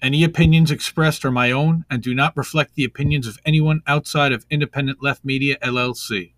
Any opinions expressed are my own and do not reflect the opinions of anyone outside of Independent Left Media LLC.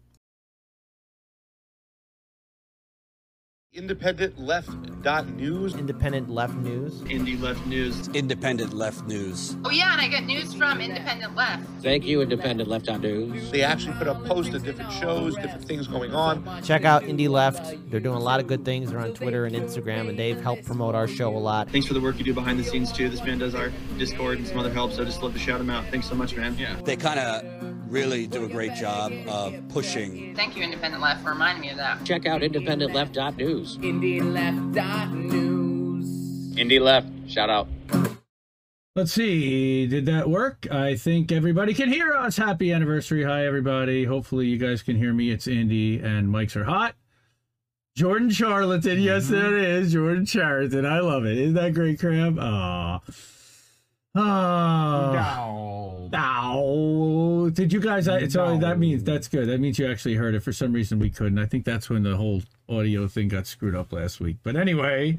Independent Left dot news. Independent Left News. Indie Left News. Independent Left News. Oh yeah, and I get news from Independent Left. Thank you, Independent Left on News. They actually put up posts of different shows, different things going on. Check out Indie Left. They're doing a lot of good things. They're on Twitter and Instagram, and they've helped promote our show a lot. Thanks for the work you do behind the scenes too. This man does our Discord and some other help, so I just love to shout him out. Thanks so much, man. Yeah. They kind of really do a great job of pushing. Thank you, Independent Left, for reminding me of that. Check out Independent Left dot News. IndieLeft.news. Indie Left, shout out. Let's see. Did that work? I think everybody can hear us. Happy anniversary. Hi, everybody. Hopefully, you guys can hear me. It's Andy, and mics are hot. Jordan Charlatan. Yes, mm-hmm. that is. Jordan Charlatan. I love it. Isn't that great, Crab? Aw. Oh. Ow. Did you guys? I, so that means that's good. That means you actually heard it. For some reason, we couldn't. I think that's when the whole audio thing got screwed up last week. But anyway,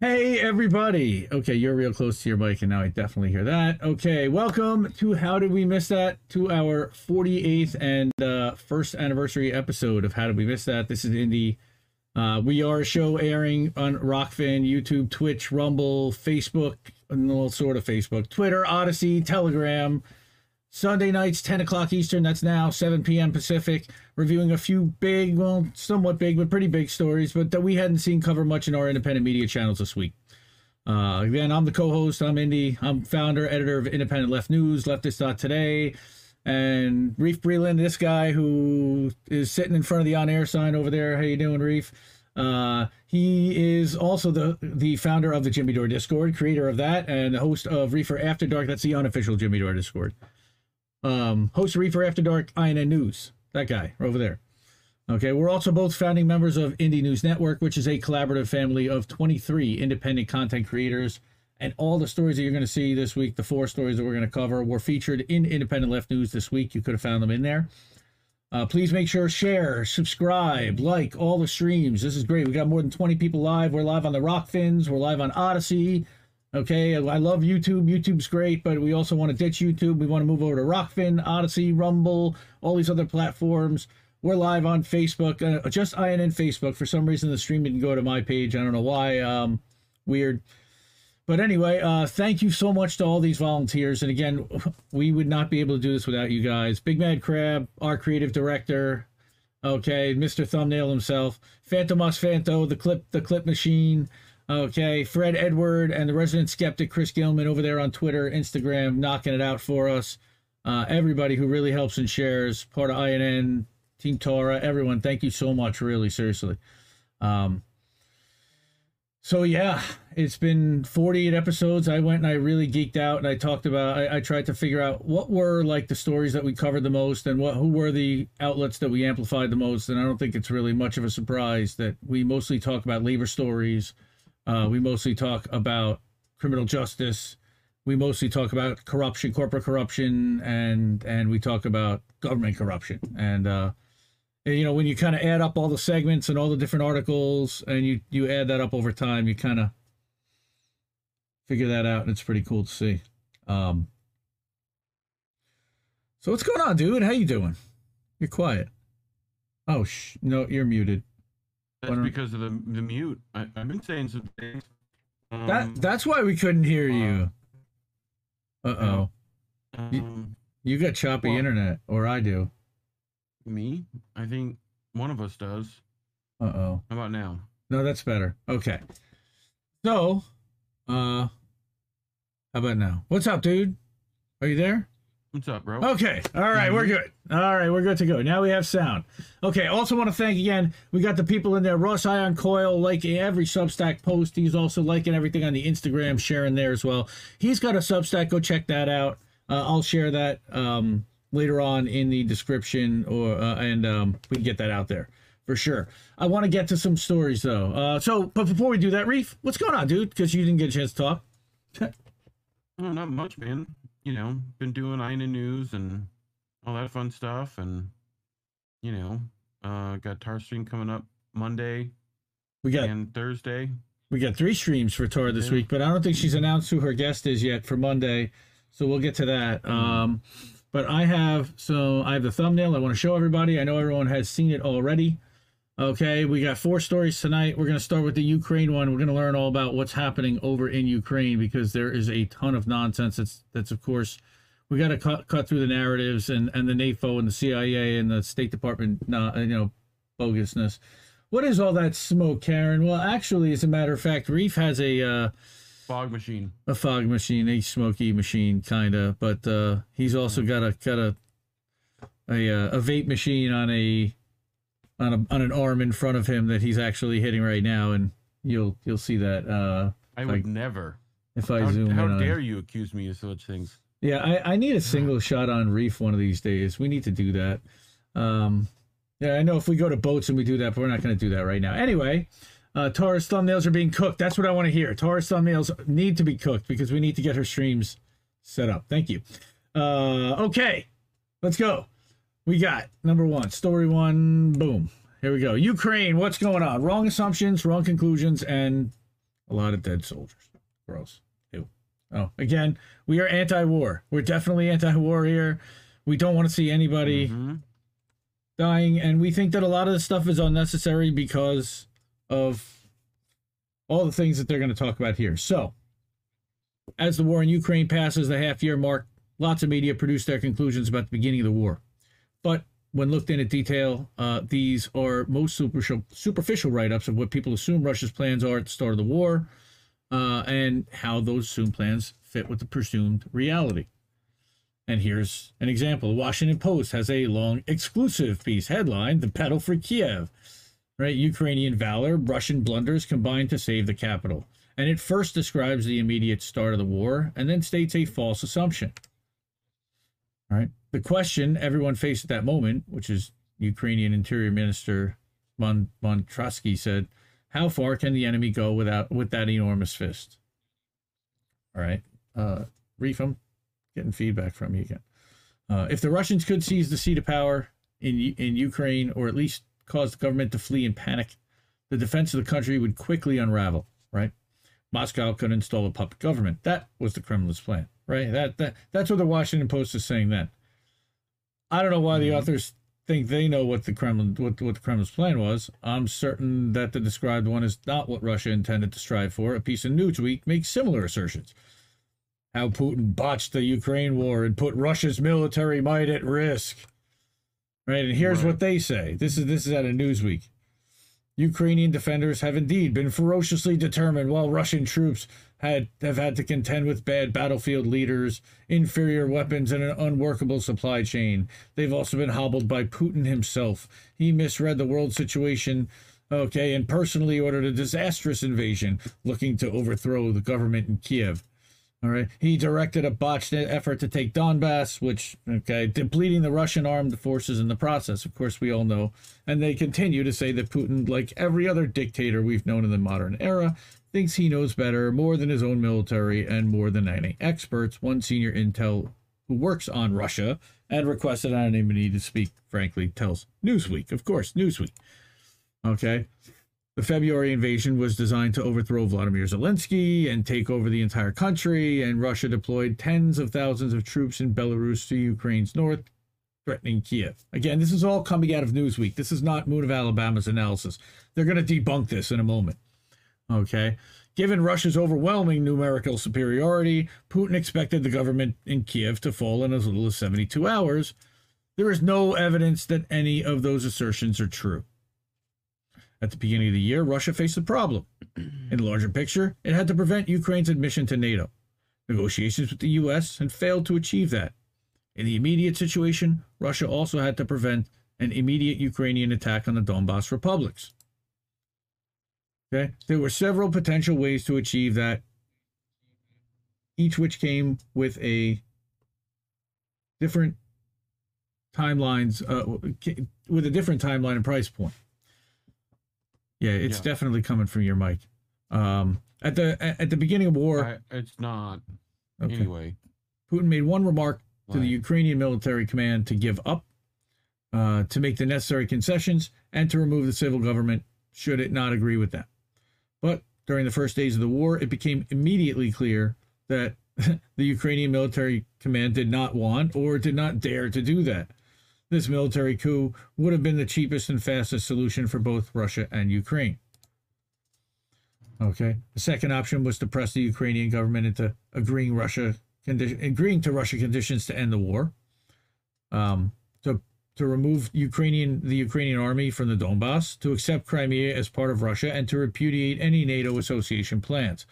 hey everybody. Okay, you're real close to your mic, and now I definitely hear that. Okay, welcome to How Did We Miss That? To our 48th and uh, first anniversary episode of How Did We Miss That? This is Indy. Uh, we are a show airing on Rokfin, YouTube, Twitch, Rumble, Facebook, and all sort of Facebook, Twitter, Odysee, Telegram. Sunday nights, 10 o'clock Eastern. That's now 7 p.m. Pacific. Reviewing a few big, well, somewhat big, but pretty big stories, but that we hadn't seen cover much in our independent media channels this week. Uh, again, I'm the co-host. I'm Indy. I'm founder, editor of Independent Left News, Leftist.today, and Reef Breland, this guy who is sitting in front of the on-air sign over there. How you doing, Reef? Uh, he is also the the founder of the Jimmy Dore Discord, creator of that, and the host of Reefer After Dark. That's the unofficial Jimmy Dore Discord. Um, host Reefer After Dark, INN News. That guy over there. Okay, we're also both founding members of Indie News Network, which is a collaborative family of 23 independent content creators. And all the stories that you're going to see this week, the four stories that we're going to cover, were featured in Independent Left News this week. You could have found them in there. Uh, please make sure share, subscribe, like all the streams. This is great. We got more than 20 people live. We're live on the Rokfins. We're live on Odysee. Okay, I love YouTube. YouTube's great, but we also want to ditch YouTube. We want to move over to Rokfin, Odysee, Rumble, all these other platforms. We're live on Facebook, uh, just INN Facebook. For some reason, the stream didn't go to my page. I don't know why. Um, weird. But anyway, uh, thank you so much to all these volunteers. And again, we would not be able to do this without you guys. Big Mad Crab, our creative director. Okay, Mr. Thumbnail himself, Phantomas Phanto, the clip, the clip machine. Okay, Fred Edward and the resident skeptic Chris Gilman over there on Twitter, Instagram, knocking it out for us. Uh, everybody who really helps and shares, part of INN, Team Torah, everyone, thank you so much, really, seriously. Um, so yeah, it's been 48 episodes. I went and I really geeked out and I talked about I, I, tried to figure out what were like the stories that we covered the most and what who were the outlets that we amplified the most. And I don't think it's really much of a surprise that we mostly talk about labor stories. Uh, we mostly talk about criminal justice. We mostly talk about corruption, corporate corruption, and and we talk about government corruption. And uh, you know when you kind of add up all the segments and all the different articles and you you add that up over time you kind of figure that out and it's pretty cool to see um so what's going on dude how you doing you're quiet oh sh no you're muted that's because of the the mute I, have been saying some things um, that that's why we couldn't hear you uh-oh um, you, you got choppy well, internet or i do me? I think one of us does. Uh oh. How about now? No, that's better. Okay. So, uh, how about now? What's up, dude? Are you there? What's up, bro? Okay. All right, mm-hmm. we're good. All right, we're good to go. Now we have sound. Okay. Also, want to thank again. We got the people in there. Ross Ion Coil liking every Substack post. He's also liking everything on the Instagram, sharing there as well. He's got a Substack. Go check that out. Uh, I'll share that. Um, later on in the description, or uh, and um, we can get that out there for sure. I want to get to some stories though. Uh, so, but before we do that, Reef, what's going on, dude? Because you didn't get a chance to talk. oh, not much, man. You know, been doing INN news and all that fun stuff, and you know, uh, got Tar Stream coming up Monday. We got and Thursday. We got three streams for Tora this Yeah. week, but I don't think she's announced who her guest is yet for Monday. So we'll get to that. Mm. Um, but I have so I have the thumbnail. I want to show everybody. I know everyone has seen it already. Okay, we got four stories tonight. We're going to start with the Ukraine one. We're going to learn all about what's happening over in Ukraine because there is a ton of nonsense. That's that's of course we got to cut cut through the narratives and and the NAFO and the CIA and the State Department, not you know, bogusness. What is all that smoke, Karen? Well, actually, as a matter of fact, Reef has a uh, Fog machine. a fog machine, a smoky machine, kind of, but uh, he's also got a got a a uh, a vape machine on a on a on an arm in front of him that he's actually hitting right now, and you'll you'll see that uh, I would never. if I How, zoom how in. on- dare you accuse me of such things? Yeah, I, I need a single shot on Reef one of these days. We need to do that. Um, yeah, I know if we go to boats and we do that, but we're not going to do that right now. Anyway, uh, Taurus thumbnails are being cooked. That's what I want to hear. Taurus thumbnails need to be cooked because we need to get her streams set up. Thank you. Uh, okay, let's go. We got number one, story one. Boom. Here we go. Ukraine, what's going on? Wrong assumptions, wrong conclusions, and a lot of dead soldiers. Gross. Ew. Oh, again, we are anti-war. We're definitely anti-war here. We don't want to see anybody Mhm. dying, and we think that a lot of this stuff is unnecessary because of all the things that they're going to talk about here. So, as the war in Ukraine passes the half-year mark, lots of media produce their conclusions about the beginning of the war. But when looked into detail, uh, these are most superficial, superficial write-ups of what people assume Russia's plans are at the start of the war, uh, and how those assumed plans fit with the presumed reality. And here's an example. The Washington Post has a long exclusive piece headline: The Battle for Kiev. Right? Ukrainian valor, Russian blunders combined to save the capital. And it first describes the immediate start of the war and then states a false assumption. All right. The question everyone faced at that moment, which is Ukrainian Interior Minister Mon Monastyrsky said, how far can the enemy go without with that enormous fist? All right. Uh Reef, I'm getting feedback from you again. Uh, if the Russians could seize the seat of power in in Ukraine, or at least cause the government to flee in panic, the defense of the country would quickly unravel. Right? Moscow could install a puppet government. That was the Kremlin's plan. Right? That that that's what the Washington Post is saying. Then I don't know why the mm-hmm. authors think they know what the Kremlin what, what the Kremlin's plan was. I'm certain that the described one is not what Russia intended to strive for. A piece of Newsweek makes similar assertions how Putin botched the Ukraine war and put Russia's military might at risk. Right, and here's Right. what they say. This is this is out of Newsweek. Ukrainian defenders have indeed been ferociously determined while Russian troops had have had to contend with bad battlefield leaders, inferior weapons, and an unworkable supply chain. They've also been hobbled by Putin himself. He misread the world situation, okay, and personally ordered a disastrous invasion, looking to overthrow the government in Kiev. All right. He directed a botched effort to take Donbass, which, okay, depleting the Russian armed forces in the process. Of course, we all know. And they continue to say that Putin, like every other dictator we've known in the modern era, thinks he knows better, more than his own military and more than any experts. One senior intel who works on Russia and requested anonymity to speak, frankly, tells Newsweek. Of course, Newsweek. Okay. The February invasion was designed to overthrow Vladimir Zelensky and take over the entire country, and Russia deployed tens of thousands of troops in Belarus to Ukraine's north, threatening Kiev. Again, this is all coming out of Newsweek. This is not Moon of Alabama's analysis. They're going to debunk this in a moment. Okay. Given Russia's overwhelming numerical superiority, Putin expected the government in Kiev to fall in as little as 72 hours. There is no evidence that any of those assertions are true. At the beginning of the year, Russia faced a problem. In the larger picture, it had to prevent Ukraine's admission to NATO. Negotiations with the U.S. had failed to achieve that. In the immediate situation, Russia also had to prevent an immediate Ukrainian attack on the Donbas republics. Okay, there were several potential ways to achieve that, each which came with a different timelines, uh, with a different timeline and price point. Yeah, it's Yeah. definitely coming from your mic. Um, at the at the beginning of war, I, it's not. okay, Anyway. Putin made one remark to the Ukrainian military command to give up, uh, to make the necessary concessions, and to remove the civil government should it not agree with that. But during the first days of the war, it became immediately clear that the Ukrainian military command did not want or did not dare to do that. This military coup would have been the cheapest and fastest solution for both Russia and Ukraine. Okay. The second option was to press the Ukrainian government into agreeing Russia agreeing to Russia conditions to end the war. Um, to to remove Ukrainian the Ukrainian army from the Donbass, to accept Crimea as part of Russia, and to repudiate any NATO association plans.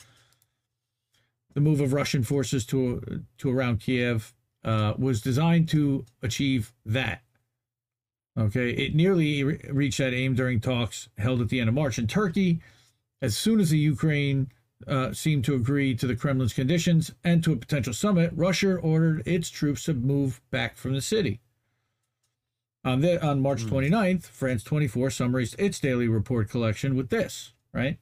The move of Russian forces to to around Kiev uh, was designed to achieve that. Okay, it nearly re- reached that aim during talks held at the end of March in Turkey. As soon as the Ukraine uh, seemed to agree to the Kremlin's conditions and to a potential summit, Russia ordered its troops to move back from the city. On, the, on March 29th, France 24 summarized its daily report collection with this, right?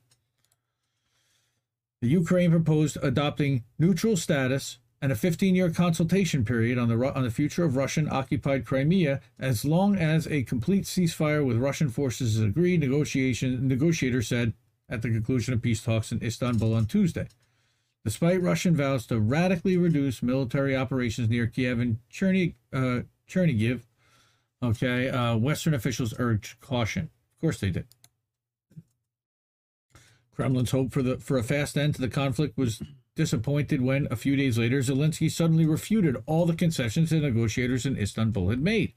The Ukraine proposed adopting neutral status and a 15-year consultation period on the on the future of Russian-occupied Crimea, as long as a complete ceasefire with Russian forces is agreed. Negotiation negotiators said at the conclusion of peace talks in Istanbul on Tuesday. Despite Russian vows to radically reduce military operations near Kiev and Cherny, uh, Chernigiv, okay, uh, Western officials urged caution. Of course they did. Kremlin's hope for the for a fast end to the conflict was disappointed when, a few days later, Zelensky suddenly refuted all the concessions the negotiators in Istanbul had made.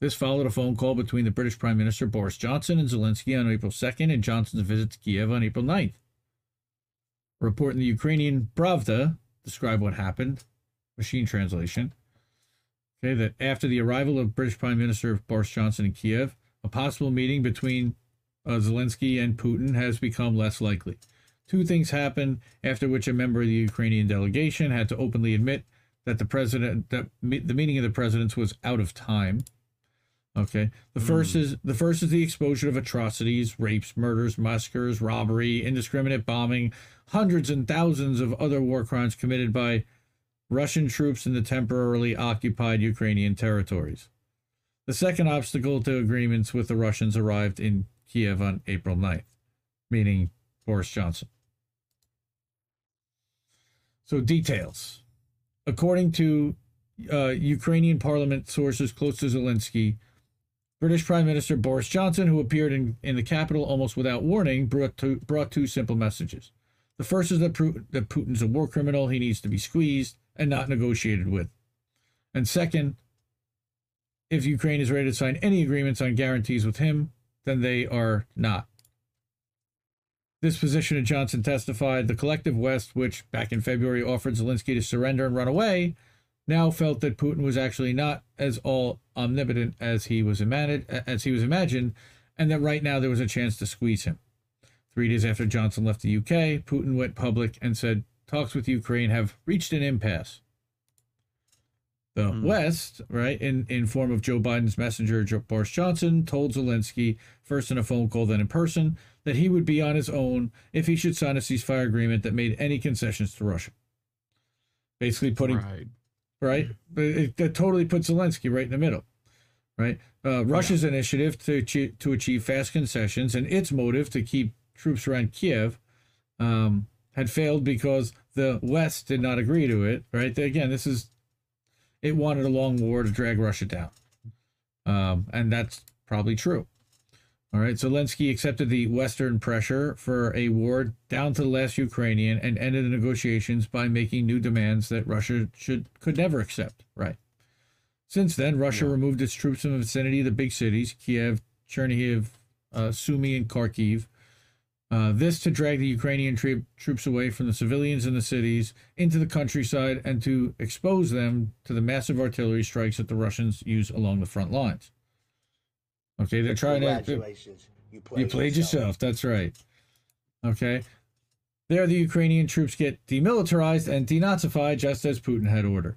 This followed a phone call between the British Prime Minister Boris Johnson and Zelensky on April 2nd and Johnson's visit to Kiev on April 9th. A report in the Ukrainian Pravda described what happened, machine translation. Okay, that after the arrival of British Prime Minister Boris Johnson in Kiev, a possible meeting between uh, Zelensky and Putin has become less likely. Two things happened after which a member of the Ukrainian delegation had to openly admit that the president that me, the meeting of the presidents was out of time. Okay. The hmm. first is the first is the exposure of atrocities, rapes, murders, massacres, robbery, indiscriminate bombing, hundreds and thousands of other war crimes committed by Russian troops in the temporarily occupied Ukrainian territories. The second obstacle to agreements with the Russians arrived in Kiev on April 9th, meaning Boris Johnson. So, details. According to uh, Ukrainian parliament sources close to Zelensky, British Prime Minister Boris Johnson, who appeared in, in the capital almost without warning, brought two, brought two simple messages. The first is that, that Putin's a war criminal, he needs to be squeezed and not negotiated with. And second, if Ukraine is ready to sign any agreements on guarantees with him, then they are not. This position of Johnson testified the collective West, which back in February offered Zelensky to surrender and run away, now felt that Putin was actually not as all omnipotent as he was imagined, as he was imagined, and that right now there was a chance to squeeze him. Three days after Johnson left the UK, Putin went public and said talks with Ukraine have reached an impasse. The West, right, in, in form of Joe Biden's messenger, Joe, Boris Johnson, told Zelensky, first in a phone call, then in person, that he would be on his own if he should sign a ceasefire agreement that made any concessions to Russia. Basically, putting Right. right? But it, it totally puts Zelensky right in the middle, right? Uh, Russia's initiative to achieve, to achieve fast concessions and its motive to keep troops around Kiev um, had failed because the West did not agree to it, right? Again, this is it wanted a long war to drag Russia down, um, and that's probably true. All right, Zelensky accepted the Western pressure for a war down to the last Ukrainian and ended the negotiations by making new demands that Russia should could never accept. Right. Since then, Russia removed its troops from the vicinity of the big cities Kiev, Chernihiv, uh, Sumy, and Kharkiv. Uh, this to drag the Ukrainian troop troops away from the civilians in the cities into the countryside and to expose them to the massive artillery strikes that the Russians use along the front lines. Okay, they're trying to. Congratulations. You played, You played yourself. That's right. Okay. There, the Ukrainian troops get demilitarized and denazified just as Putin had ordered.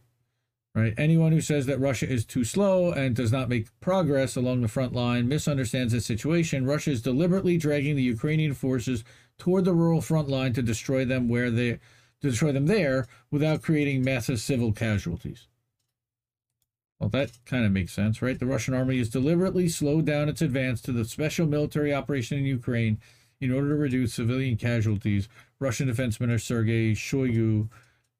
Right? Anyone who says that Russia is too slow and does not make progress along the front line misunderstands the situation. Russia is deliberately dragging the Ukrainian forces toward the rural front line to destroy them where they to destroy them there without creating massive civil casualties. Well, that kind of makes sense, right? The Russian army has deliberately slowed down its advance to the special military operation in Ukraine In order to reduce civilian casualties, Russian Defense Minister Sergei Shoigu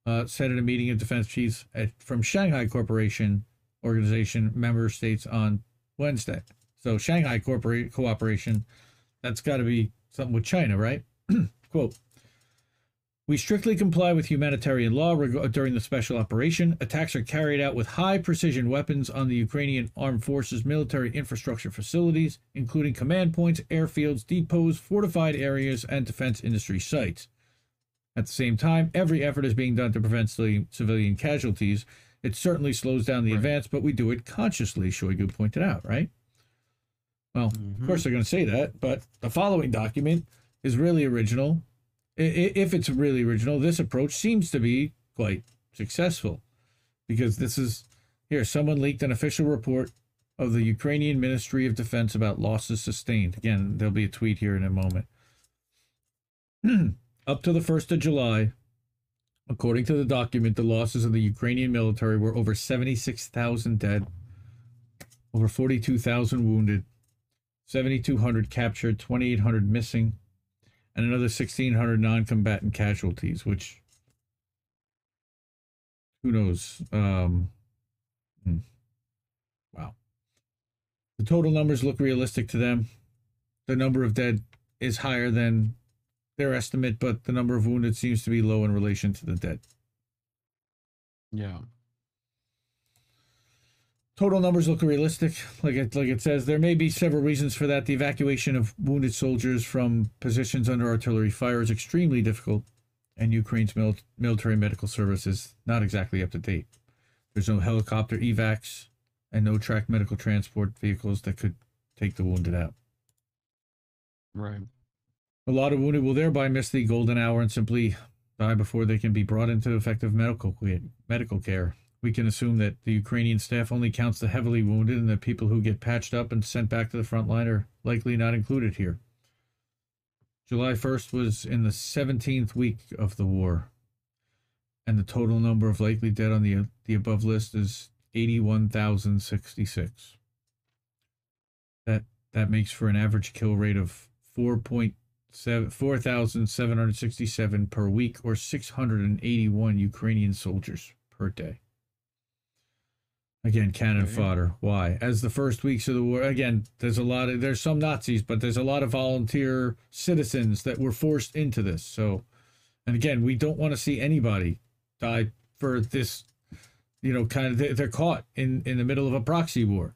uh, said at a meeting of defense chiefs at, from Shanghai Corporation organization member states on Wednesday. So Shanghai Corporate Cooperation, that's got to be something with China, right? Quote. We strictly comply with humanitarian law reg- during the special operation. Attacks are carried out with high precision weapons on the Ukrainian armed forces military infrastructure facilities, including command points, airfields, depots, fortified areas, and defense industry sites. At the same time, every effort is being done to prevent civilian- casualties. It certainly slows down the advance, but we do it consciously, Shoigu pointed out, right? Well, of mm-hmm. course they're going to say that, but the following document is really original. If it's really original, this approach seems to be quite successful because this is here. Someone leaked an official report of the Ukrainian Ministry of Defense about losses sustained. Again, there'll be a tweet here in a moment. Up to the 1st of July, according to the document, the losses of the Ukrainian military were over 76,000 dead, over 42,000 wounded, 7,200 captured, 2,800 missing, and another 1,600 non combatant casualties, which who knows? Um, hmm. wow. The total numbers look realistic to them. The number of dead is higher than their estimate, but the number of wounded seems to be low in relation to the dead. Yeah. Total numbers look realistic. Like it, like it says, there may be several reasons for that. The evacuation of wounded soldiers from positions under artillery fire is extremely difficult, and Ukraine's mil- military medical service is not exactly up to date. There's no helicopter evacs and no tracked medical transport vehicles that could take the wounded out. Right. A lot of wounded will thereby miss the golden hour and simply die before they can be brought into effective medical medical care. We can assume that the Ukrainian staff only counts the heavily wounded and the people who get patched up and sent back to the front line are likely not included here. July 1st was in the 17th week of the war, and the total number of likely dead on the the above list is 81,066. That that makes for an average kill rate of 4.7 4,767 per week or 681 Ukrainian soldiers per day. Again, cannon Okay. fodder. Why? As the first weeks of the war, again, there's a lot of there's some Nazis, but there's a lot of volunteer citizens that were forced into this. So, and again, we don't want to see anybody die for this. You know, kind of they- they're caught in in the middle of a proxy war.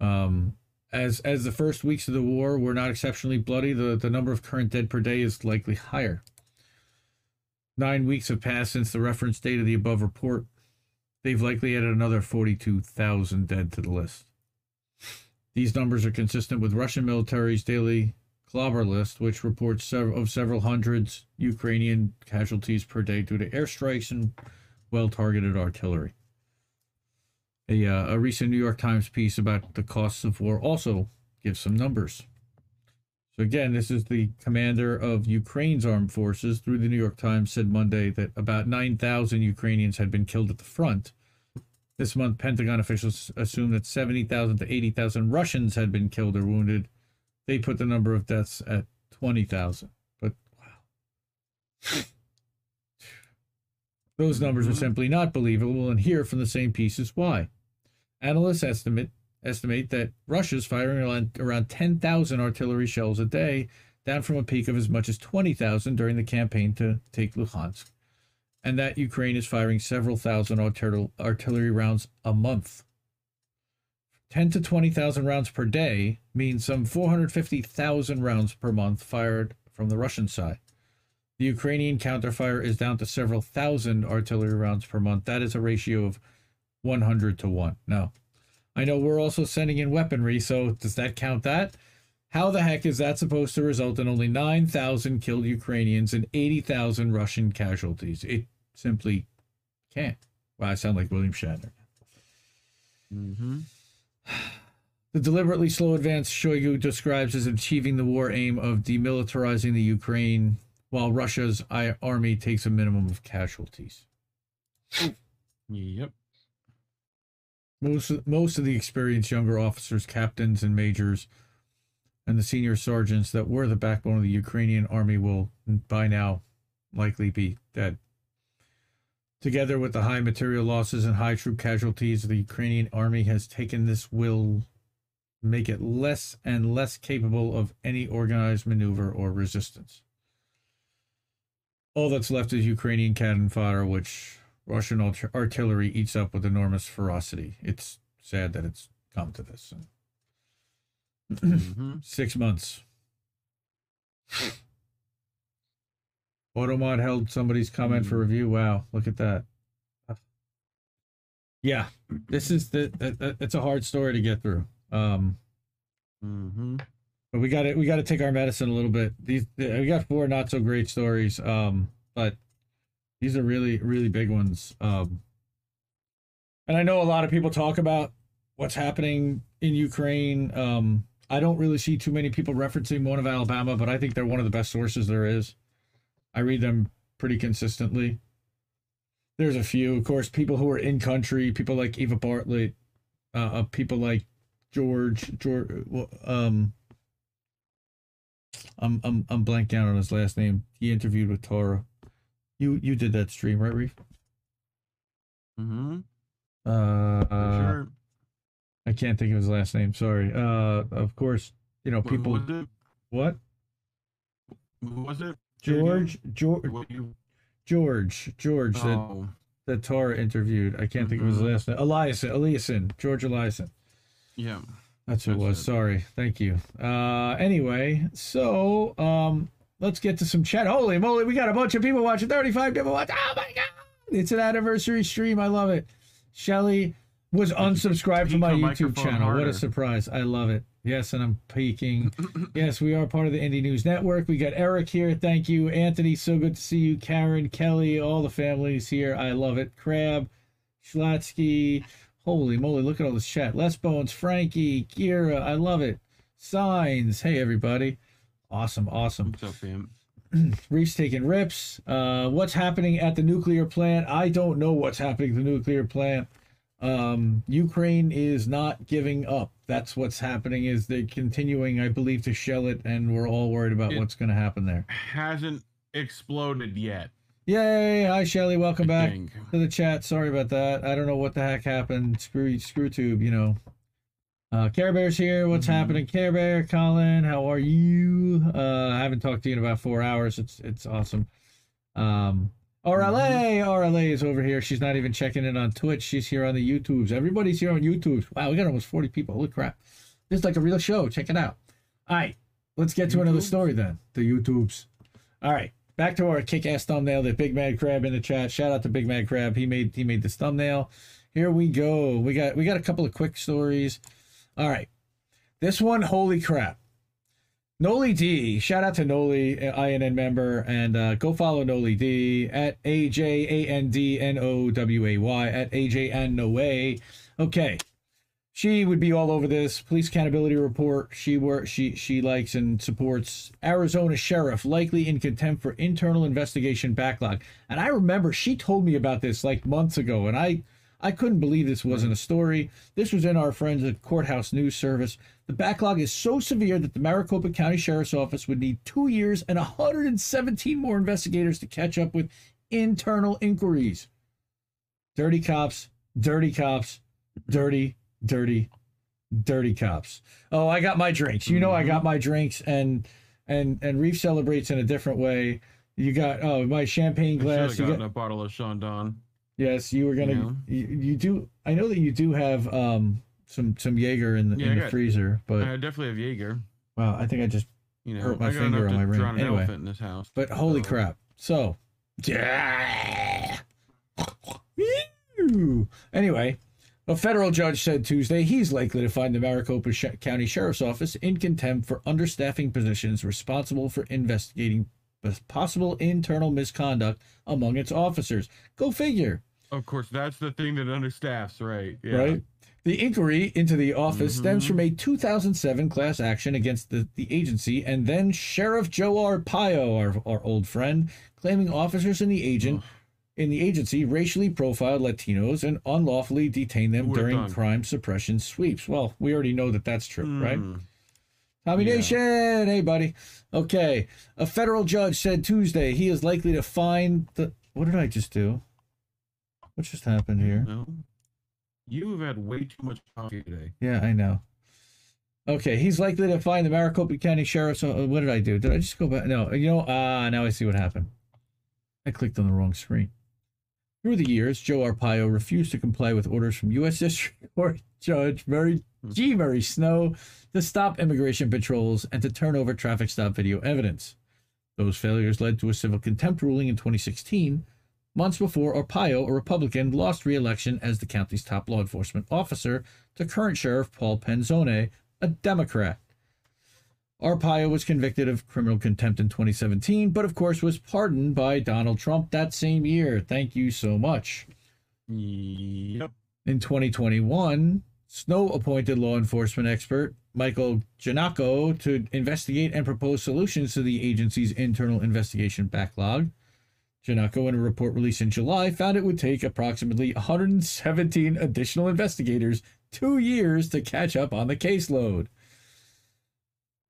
Um, as as the first weeks of the war were not exceptionally bloody, the, the number of current dead per day is likely higher. Nine weeks have passed since the reference date of the above report. They've likely added another 42,000 dead to the list. These numbers are consistent with Russian military's daily clobber list, which reports of several hundreds Ukrainian casualties per day due to airstrikes and well targeted artillery. A, uh, a recent New York Times piece about the costs of war also gives some numbers. So again, this is the commander of Ukraine's armed forces. Through the New York Times, said Monday that about 9,000 Ukrainians had been killed at the front. This month, Pentagon officials assumed that 70,000 to 80,000 Russians had been killed or wounded. They put the number of deaths at 20,000. But wow. Those numbers are simply not believable, and here from the same piece is why. Analysts estimate estimate that Russia's firing around, around 10,000 artillery shells a day, down from a peak of as much as 20,000 during the campaign to take Luhansk, and that Ukraine is firing several thousand artil- artillery rounds a month. 10 to 20,000 rounds per day means some 450,000 rounds per month fired from the Russian side. The Ukrainian counterfire is down to several thousand artillery rounds per month. That is a ratio of 100 to 1. Now, I know we're also sending in weaponry, so does that count that? How the heck is that supposed to result in only 9,000 killed Ukrainians and 80,000 Russian casualties? It simply can't. Wow, I sound like William Shatner. Mm-hmm. The deliberately slow advance Shoigu describes as achieving the war aim of demilitarizing the Ukraine while Russia's army takes a minimum of casualties. Yep. Most of, most of the experienced younger officers, captains, and majors and the senior sergeants that were the backbone of the Ukrainian army will by now likely be dead. Together with the high material losses and high troop casualties, the Ukrainian army has taken this will make it less and less capable of any organized maneuver or resistance. All that's left is Ukrainian cannon fodder, which Russian art- artillery eats up with enormous ferocity. It's sad that it's come to this. Mhm. Six months. Automod held somebody's comment for review. Wow, look at that. Yeah, this is the. that- that- It's a hard story to get through. Um, Mhm. but we got to we got to take our medicine a little bit. These we got four not so great stories. Um, but these are really really big ones. Um, and I know a lot of people talk about what's happening in Ukraine. Um, I don't really see too many people referencing Moon of Alabama, but I think they're one of the best sources there is. I read them pretty consistently. There's a few, of course, people who are in country, people like Eva Bartlett, uh, uh people like George George um I'm I'm I'm blank out on his last name. He interviewed with Tara. You you did that stream, right, Reef? Mhm. Uh, sure. I can't think of his last name. Sorry. Uh, of course, you know people. Was it? What? Who was it? George George What you? George George that Oh. that Tara interviewed. I can't think of his Mhm. last name. Eliason Eliason George Eliason. Yeah. That's who it was. it. Sorry. Thank you. Uh, anyway, so um, let's get to some chat. Holy moly, we got a bunch of people watching. Thirty-five people watching. Oh my god! It's an anniversary stream. I love it. Shelly was unsubscribed from my YouTube channel. What a surprise! I love it. Yes, and I'm peeking. yes, we are part of the Indie News Network. We got Eric here. Thank you, Anthony. So good to see you. Karen, Kelly, all the families here. I love it. Crab, Schlatsky. Holy moly, look at all this chat. Les Bones, Frankie, Kira. I love it. Signs. Hey, everybody. Awesome, awesome. What's up, fam? Reef's taking rips. Uh, what's happening at the nuclear plant? I don't know what's happening at the nuclear plant. Um, Ukraine is not giving up. That's what's happening. Is they're continuing, I believe, to shell it, and we're all worried about It- what's going to happen there. Hasn't exploded yet. Yay! Hi, Shelly. Welcome I back think. to the chat. Sorry about that. I don't know what the heck happened. Screw screw tube, you know. Uh, Care Bear's here. What's Mhm. happening, Care Bear? Colin, how are you? Uh, I haven't talked to you in about four hours. It's it's awesome. Um, RLA, RLA is over here. She's not even checking in on Twitch. She's here on the YouTubes. Everybody's here on YouTube. Wow, we got almost forty people. Holy crap! This is like a real show. Check it out. All right, let's get to another story then. The YouTubes. All right, back to our kick-ass thumbnail that Big Mad Crab in the chat. Shout out to Big Mad Crab. He made he made this thumbnail. Here we go. We got we got a couple of quick stories. All right, this one, holy crap. Noli D, shout out to Noli, uh, INN member, and uh, go follow Noli D at A J A N D N O W A Y at A J N No Way. Okay, she would be all over this police accountability report. She were she she likes and supports Arizona sheriff likely in contempt for internal investigation backlog. And I remember she told me about this like months ago, and I I couldn't believe this wasn't mm-hmm. a story. This was in our friends at Courthouse News Service. The backlog is so severe that the Maricopa County Sheriff's Office would need two years and 117 more investigators to catch up with internal inquiries. Dirty cops, dirty cops, dirty, dirty, dirty cops. Oh, I got my drinks. You know, I got mm-hmm. my drinks, and and and Reef celebrates in a different way. You got oh my champagne I should have glass. You gotten got a bottle of Chandon. Yes, you were gonna. Yeah. You, you do. I know that you do have um some some Jaeger in the Yeah, in the got- freezer, but I definitely have Jaeger. wow, I think I just. You know, Hurt my finger on my ring. an Anyway. elephant in this house. But holy So, crap! So, yeah. Anyway, a federal judge said Tuesday he's likely to find the Maricopa Sh- County Sheriff's Office in contempt for understaffing positions responsible for investigating possible internal misconduct among its officers. Go figure, Of course, that's the thing that understaffs, right? Yeah. right? The inquiry into the office stems Mhm. from a 2007 class action against the, the agency and then Sheriff Joe Arpaio, our, our old friend, claiming officers in the agent in the agency racially profiled Latinos and unlawfully detained them would've during thunk? crime suppression sweeps. Well, we already know that that's true, right? Tommy Yeah. Nation, hey buddy. Okay, a federal judge said Tuesday he is likely to find the. What did I just do? What just happened here? No. You've had way too much coffee today. Yeah, I know. Okay, he's likely to find the Maricopa County Sheriff's. Uh, what did I do? Did I just go back? No, you know. Ah, now I see what happened. I clicked on the wrong screen. Through the years, Joe Arpaio refused to comply with orders from U.S. District Court Judge Murray hmm. G. Murray Snow to stop immigration patrols and to turn over traffic stop video evidence. Those failures led to a civil contempt ruling in 2016, months before Arpaio, a Republican, lost re-election as the county's top law enforcement officer to current Sheriff Paul Penzone, a Democrat. Arpaio was convicted of criminal contempt in 2017, but of course was pardoned by Donald Trump that same year. Thank you so much. Yep. In 2021, Snow appointed law enforcement expert Michael Gennaco to investigate and propose solutions to the agency's internal investigation backlog. Gennaco, in a report released in July, found it would take approximately 117 additional investigators two years to catch up on the caseload.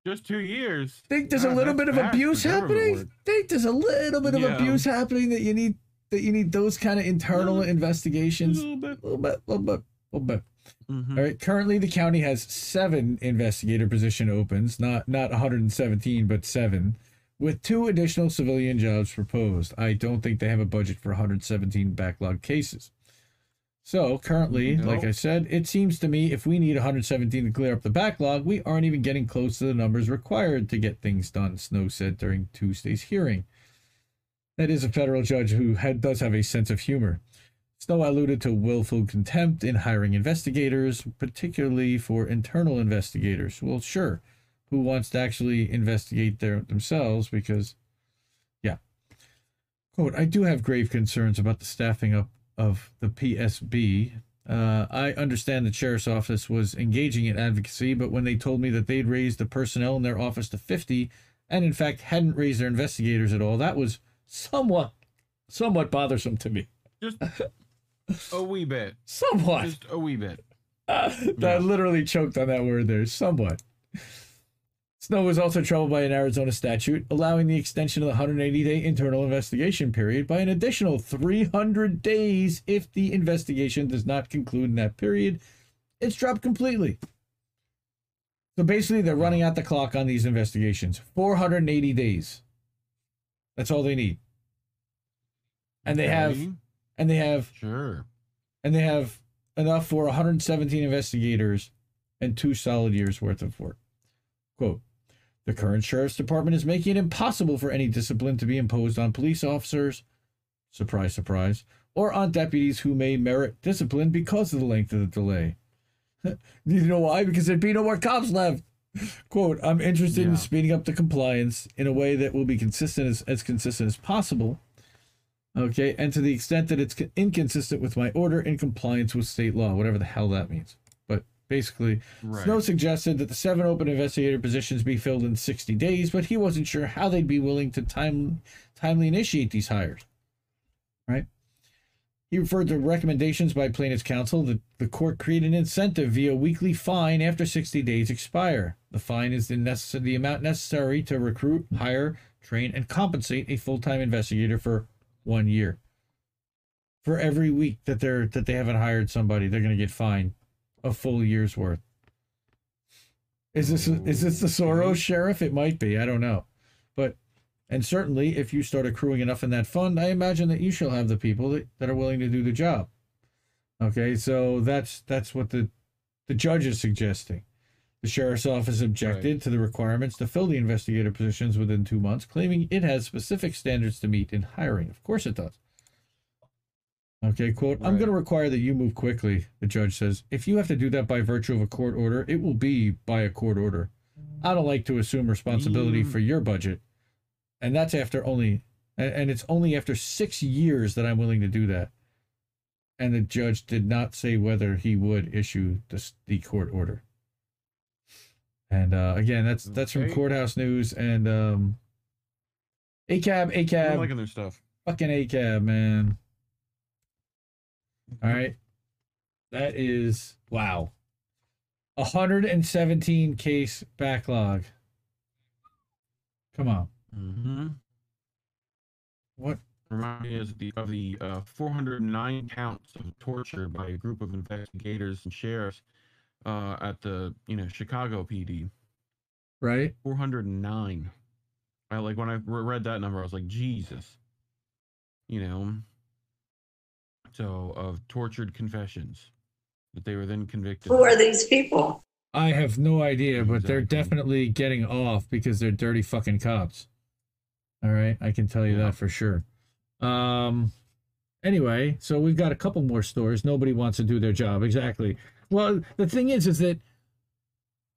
Just two years. Think there's a little bit of abuse happening? Think there's a little bit of Yeah. abuse happening that you need that you need those kind of internal Little- investigations? little bit. a little bit, a little bit, a little bit. Mhm. All right. Currently, the county has seven investigator position opens, not not 117, but seven, with two additional civilian jobs proposed. I don't think they have a budget for 117 backlog cases. So currently, mm-hmm. like I said, it seems to me if we need 117 to clear up the backlog, we aren't even getting close to the numbers required to get things done. Snow said during Tuesday's hearing. That is a federal judge who had, does have a sense of humor. Snow alluded to willful contempt in hiring investigators, particularly for internal investigators. Well, sure. Who wants to actually investigate their themselves? Because, yeah. Quote, I do have grave concerns about the staffing up of the PSB. Uh, I understand the sheriff's office was engaging in advocacy, but when they told me that they'd raised the personnel in their office to 50 and in fact hadn't raised their investigators at all, that was somewhat, somewhat bothersome to me. Just a wee bit. Somewhat. Just a wee bit. I Yeah. literally choked on that word there. Somewhat. Snow was also troubled by an Arizona statute allowing the extension of the 180 day internal investigation period by an additional 300 days if the investigation does not conclude in that period. It's dropped completely. So basically, they're running out the clock on these investigations 480 days. That's all they need. And they have, and they have Sure. and they have enough for 117 investigators and two solid years worth of work. Quote The current sheriff's department is making it impossible for any discipline to be imposed on police officers, surprise, surprise, or on deputies who may merit discipline because of the length of the delay. Do you know why? Because there'd be no more cops left. Quote, I'm interested in speeding up the compliance in a way that will be consistent as, as consistent as possible. Okay, and to the extent that it's inconsistent with my order in compliance with state law, whatever the hell that means. Basically, Right. Snow suggested that the seven open investigator positions be filled in 60 days, but he wasn't sure how they'd be willing to time, timely initiate these hires. Right? He referred to recommendations by plaintiff's counsel that the court create an incentive via weekly fine after 60 days expire. The fine is the, necess- the amount necessary to recruit, hire, train, and compensate a full-time investigator for one year. For every week that they're that they haven't hired somebody, they're going to get fined a full year's worth. Is this is this the Soros mm-hmm. sheriff? It might be. I don't know, but and certainly if you start accruing enough in that fund, I imagine that you shall have the people that, that are willing to do the job. Okay, so that's that's what the the judge is suggesting. The sheriff's office objected to the requirements to fill the investigator positions within two months, claiming it has specific standards to meet in hiring. Of course it does. Okay, quote, I'm going to require that you move quickly, the judge says. If you have to do that by virtue of a court order, it will be by a court order. I don't like to assume responsibility Mm. for your budget. And that's after only, and, it's only after six years that I'm willing to do that. And the judge did not say whether he would issue the, the court order. And uh, again, that's that's from Okay. courthouse news and um, ACAB, ACAB. I'm liking their stuff. fucking ACAB, man. All right, that is wow. 117 case backlog. Come on. Mm-hmm. What? Remind me of the of the uh, 409 counts of torture by a group of investigators and sheriffs uh, at the you know Chicago PD. Right? 409. I like when I read that number, I was like, Jesus. You know. So of tortured confessions that they were then convicted. Who are these people? I have no idea, but they're definitely getting off because they're dirty fucking cops. All right, I can tell you Yeah. that for sure. Um anyway, so we've got a couple more stories. Nobody wants to do their job exactly. Well, the thing is is that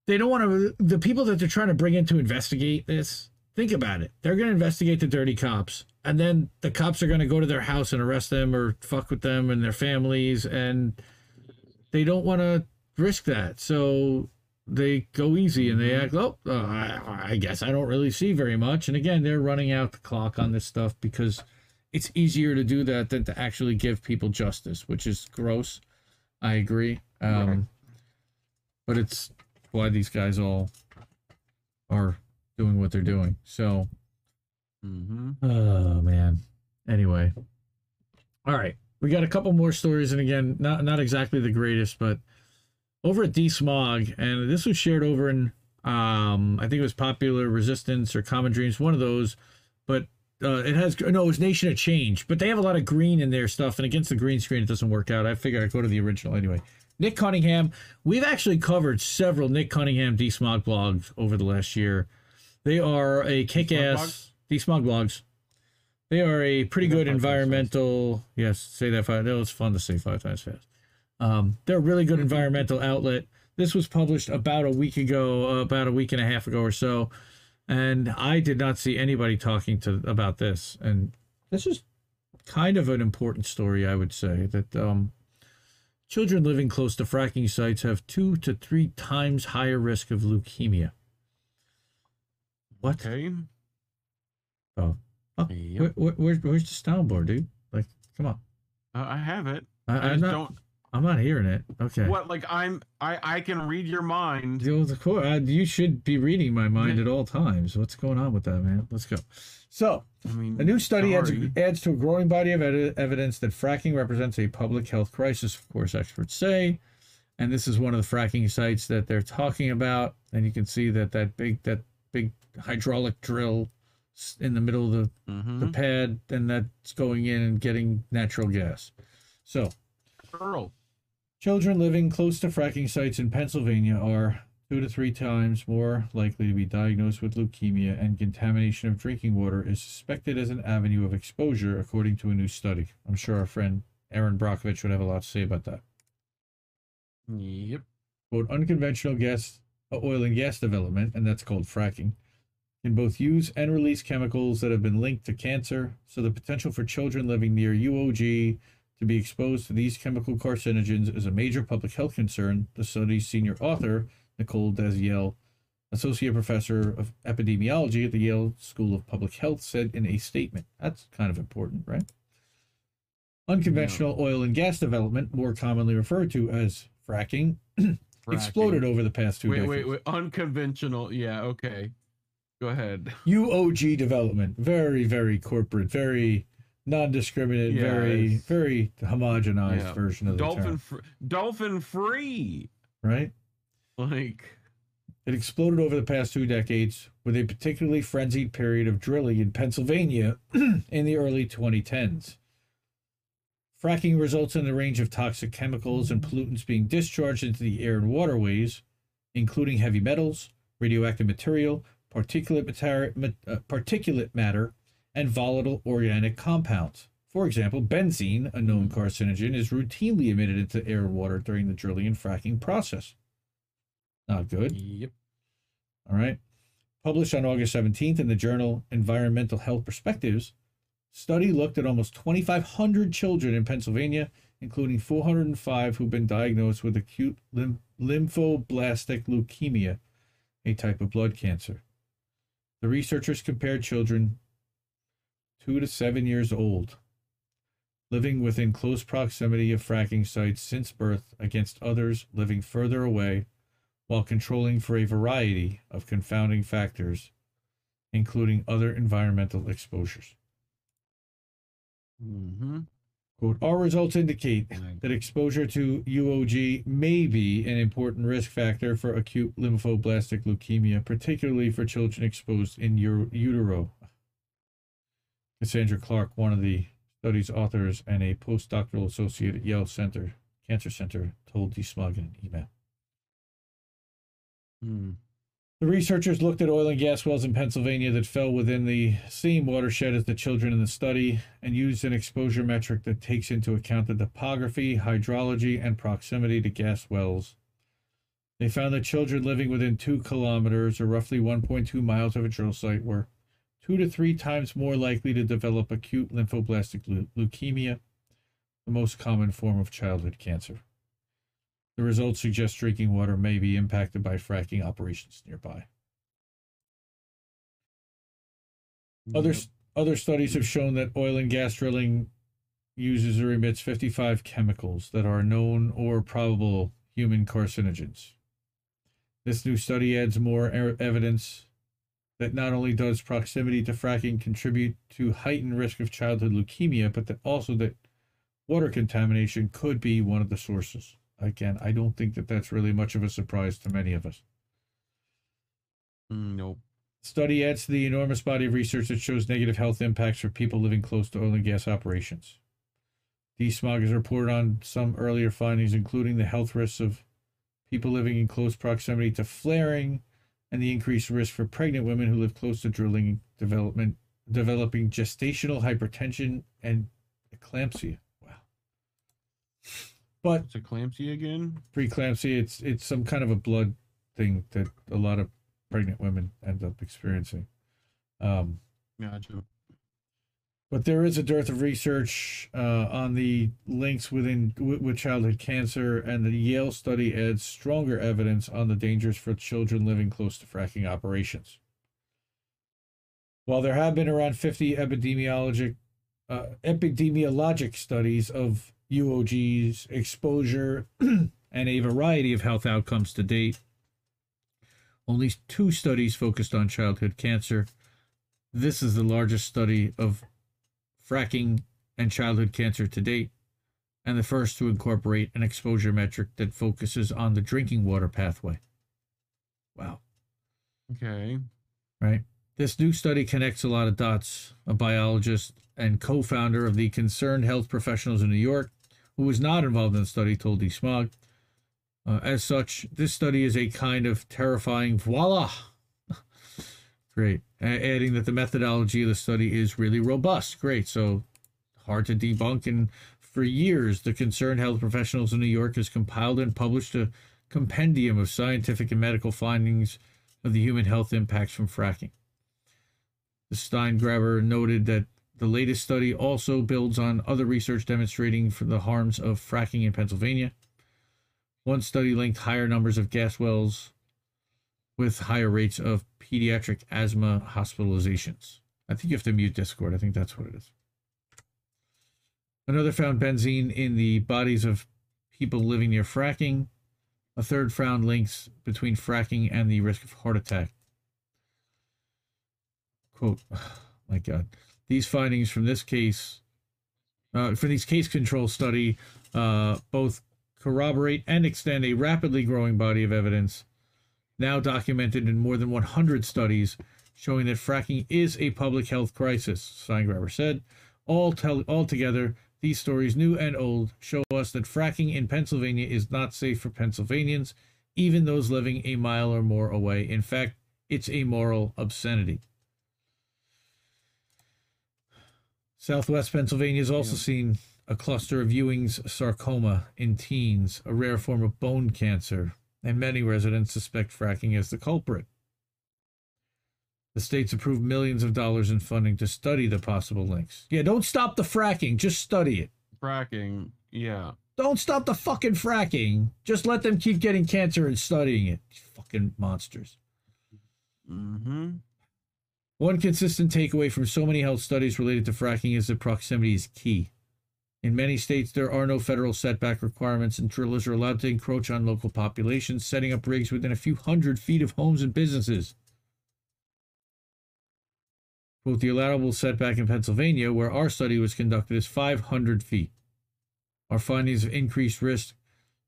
they don't want to the people that they're trying to bring in to investigate this. Think about it. They're going to investigate the dirty cops and then the cops are going to go to their house and arrest them or fuck with them and their families and they don't want to risk that. So they go easy and they act, oh, uh, I, I guess I don't really see very much. And again, they're running out the clock on this stuff because it's easier to do that than to actually give people justice, which is gross. I agree. Um, But it's why these guys all are doing what they're doing. So, Mm-hmm. Oh man. Anyway. All right. We got a couple more stories and again, not not exactly the greatest, but over at DeSmog and this was shared over in um I think it was Popular Resistance or Common Dreams, one of those, but uh, it has no, it was Nation of Change, but they have a lot of green in their stuff, and against the green screen, it doesn't work out. I figure I'd go to the original anyway. Nick Cunningham, we've actually covered several Nick Cunningham DeSmog blogs over the last year. They are a kick ass DeSmog blogs. They are a pretty good environmental. Yes, say that five. No, it's fun to say five times fast. Um, they're a really good environmental outlet. This was published about a week ago, about a week and a half ago or so, and I did not see anybody talking to about this. And this is kind of an important story, I would say. That um, children living close to fracking sites have two to three times higher risk of leukemia. What? Okay. Oh, oh Yep. where, where, where's, where's the soundboard, dude? Like, come on. Uh, I have it. I, I not. don't. I'm not hearing it. Okay. What? Like I'm. I I can read your mind. Of course, uh, you should be reading my mind at all times. What's going on with that, man? Let's go. So, I mean, a new study adds, adds to a growing body of ed- evidence that fracking represents a public health crisis, of course, experts say. And this is one of the fracking sites that they're talking about. And you can see that that big that big hydraulic drill in the middle of the, Mhm. the pad, and that's going in and getting natural gas. So, Earl. Children living close to fracking sites in Pennsylvania are two to three times more likely to be diagnosed with leukemia, and contamination of drinking water is suspected as an avenue of exposure, according to a new study. I'm sure our friend Erin Brockovich would have a lot to say about that. Yep. Quote, unconventional gas, uh, oil and gas development, and that's called fracking, can both use and release chemicals that have been linked to cancer, so the potential for children living near UOG to be exposed to these chemical carcinogens is a major public health concern, the study's senior author, Nicole Deziel, associate professor of epidemiology at the Yale School of Public Health, said in a statement. That's kind of important, right? Unconventional oil and gas development, more commonly referred to as fracking, exploded over the past two Wait, decades. wait, wait. Unconventional. Yeah. Okay. Go ahead. UOG development, very, very corporate, very non-discriminate, very, very homogenized Yeah. version of the Dolphin. term, Fr- dolphin free. right? Like. It exploded over the past two decades with a particularly frenzied period of drilling in Pennsylvania in the early 2010s. Fracking results in a range of toxic chemicals and pollutants being discharged into the air and waterways, including heavy metals, radioactive material, particulate matter, uh, particulate matter, and volatile organic compounds. For example, benzene, a known carcinogen, is routinely emitted into air and water during the drilling and fracking process. Not good. Yep. All right. Published on August 17th in the journal Environmental Health Perspectives, study looked at almost 2,500 children in Pennsylvania, including 405 who've been diagnosed with acute lym- lymphoblastic leukemia, a type of blood cancer. The researchers compared children two to seven years old living within close proximity of fracking sites since birth against others living further away while controlling for a variety of confounding factors, including other environmental exposures. Mm-hmm. Quote, our results indicate that exposure to UOG may be an important risk factor for acute lymphoblastic leukemia, particularly for children exposed in utero. Cassandra Clark, one of the study's authors and a postdoctoral associate at Yale Center Cancer Center, told DeSmog in an email. Hmm. The researchers looked at oil and gas wells in Pennsylvania that fell within the same watershed as the children in the study and used an exposure metric that takes into account the topography, hydrology, and proximity to gas wells. They found that children living within two kilometers or roughly 1.2 miles of a drill site were two to three times more likely to develop acute lymphoblastic leu- leukemia, the most common form of childhood cancer. The results suggest drinking water may be impacted by fracking operations nearby. Other Yep. other studies have shown that oil and gas drilling uses or emits 55 chemicals that are known or probable human carcinogens. This new study adds more er- evidence that not only does proximity to fracking contribute to heightened risk of childhood leukemia, but that also that water contamination could be one of the sources. Again, I don't think that that's really much of a surprise to many of us. Mm, nope. Study adds to the enormous body of research that shows negative health impacts for people living close to oil and gas operations. DeSmog has reported on some earlier findings, including the health risks of people living in close proximity to flaring and the increased risk for pregnant women who live close to drilling development, developing gestational hypertension and eclampsia. Wow. But It's eclampsia again. preeclampsia it's it's some kind of a blood thing that a lot of pregnant women end up experiencing um Gotcha. but there is a dearth of research uh, on the links within with, with childhood cancer and the yale study adds stronger evidence on the dangers for children living close to fracking operations while there have been around 50 epidemiologic uh, epidemiologic studies of UOG's exposure and a variety of health outcomes to date. Only two studies focused on childhood cancer. This is the largest study of fracking and childhood cancer to date, and the first to incorporate an exposure metric that focuses on the drinking water pathway. Wow Okay. right? This new study connects a lot of dots. A biologist and co founder of the Concerned Health Professionals in New York, who was not involved in the study, told DeSmog. Uh, as such, this study is a kind of terrifying voila. Great. A- adding that the methodology of the study is really robust. Great. So hard to debunk. And for years, the Concerned Health Professionals in New York has compiled and published a compendium of scientific and medical findings of the human health impacts from fracking. The Steingraber noted that the latest study also builds on other research demonstrating the harms of fracking in Pennsylvania. One study linked higher numbers of gas wells with higher rates of pediatric asthma hospitalizations. I think you have to mute Discord. I think that's what it is. Another found benzene in the bodies of people living near fracking. A third found links between fracking and the risk of heart attack. Quote, my God. These findings from this case, uh, for these case control study, uh, both corroborate and extend a rapidly growing body of evidence now documented in more than 100 studies showing that fracking is a public health crisis, Steingraber said. All tell, altogether, these stories, new and old, show us that fracking in Pennsylvania is not safe for Pennsylvanians, even those living a mile or more away. In fact, it's a moral obscenity. Southwest Pennsylvania has also seen a cluster of Ewing's sarcoma in teens, a rare form of bone cancer, and many residents suspect fracking as the culprit. The state's approved millions of dollars in funding to study the possible links. Yeah, don't stop the fracking, just study it. Fracking. Yeah. Don't stop the fucking fracking. Just let them keep getting cancer and studying it. Fucking monsters. Mm-hmm. One consistent takeaway from so many health studies related to fracking is that proximity is key. In many states, there are no federal setback requirements, and drillers are allowed to encroach on local populations, setting up rigs within a few hundred feet of homes and businesses. Quote, the allowable setback in Pennsylvania, where our study was conducted, is 500 feet. Our findings of increased risk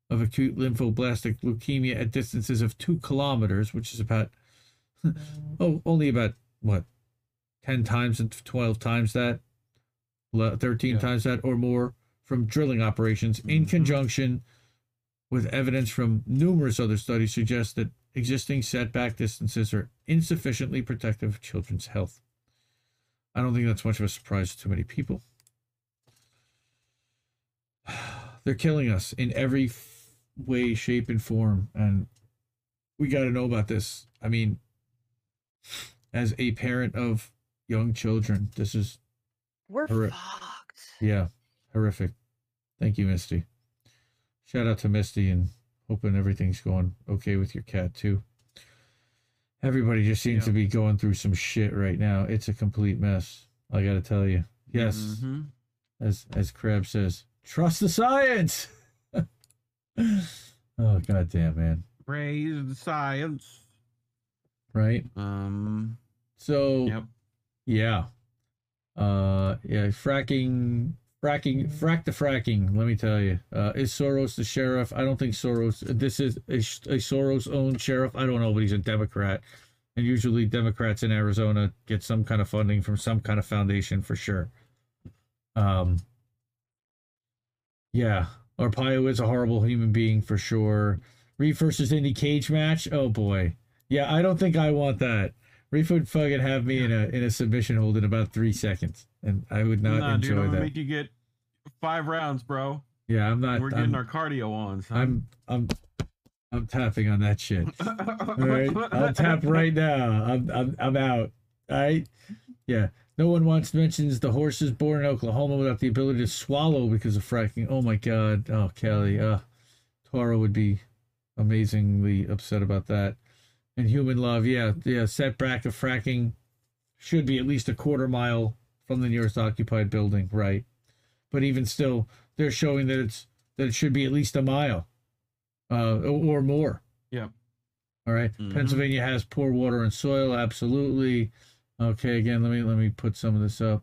of acute lymphoblastic leukemia at distances of two kilometers, which is about, oh, only about, what, 10 times and 12 times that, 13 Yeah. times that or more from drilling operations in mm-hmm. conjunction with evidence from numerous other studies suggests that existing setback distances are insufficiently protective of children's health. I don't think that's much of a surprise to too many people. They're killing us in every f- way, shape, and form, and we got to know about this. I mean, as a parent of young children, this is We're Horri- fucked. yeah, horrific. Thank you, Misty. Shout out to Misty and hoping everything's going okay with your cat too. Everybody just seems Yeah. to be going through some shit right now. It's a complete mess. I got to tell you. Yes, Mhm. as as Crab says, trust the science. oh goddamn, man! Praise the science. Right? Um. So Yep. Yeah. Uh yeah, fracking fracking frack the fracking, let me tell you. Uh is Soros the sheriff? I don't think Soros this is a, a Soros owned sheriff. I don't know, but he's a Democrat. And usually Democrats in Arizona get some kind of funding from some kind of foundation for sure. Um Yeah. Arpaio is a horrible human being for sure. Reef versus Indy cage match. Oh boy. Yeah, I don't think I want that. Reef would fucking have me in a in a submission hold in about three seconds, and I would not nah, dude, I'm that. make you get five rounds, bro. yeah, I'm not. We're getting I'm, our cardio on. Son. I'm I'm I'm tapping on that shit. All right, I'll tap right now. I'm I'm I'm out. All right, yeah. No one wants mentions the horses born in Oklahoma without the ability to swallow because of fracking. Oh my god. Oh Kelly. Uh, Toro would be amazingly upset about that. And human love, yeah, yeah. Setback of fracking should be at least a quarter mile from the nearest occupied building, right? But even still, they're showing that it's that it should be at least a mile, uh, or or more. Yeah. All right. Mhm. Pennsylvania has poor water and soil, absolutely. Okay, again, let me let me put some of this up.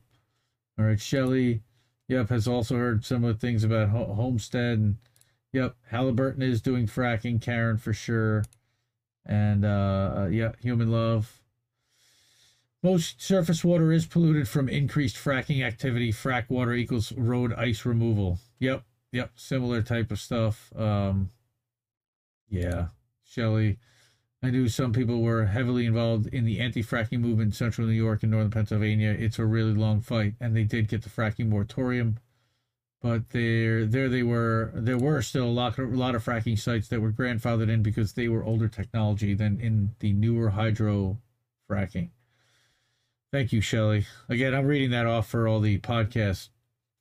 All right, Shelley, yep, has also heard some of the things about Homestead and yep, Halliburton is doing fracking, Karen for sure. And uh, uh yeah, human love. Most surface water is polluted from increased fracking activity. Frack water equals road ice removal. Yep, yep, similar type of stuff. Um yeah, Shelley. I knew some people were heavily involved in the anti-fracking movement in central New York and northern Pennsylvania. It's a really long fight, and they did get the fracking moratorium, but there, there they were. There were still a lot, a lot of fracking sites that were grandfathered in because they were older technology than in the newer hydro fracking. Thank you, Shelley. Again, I'm reading that off for all the podcast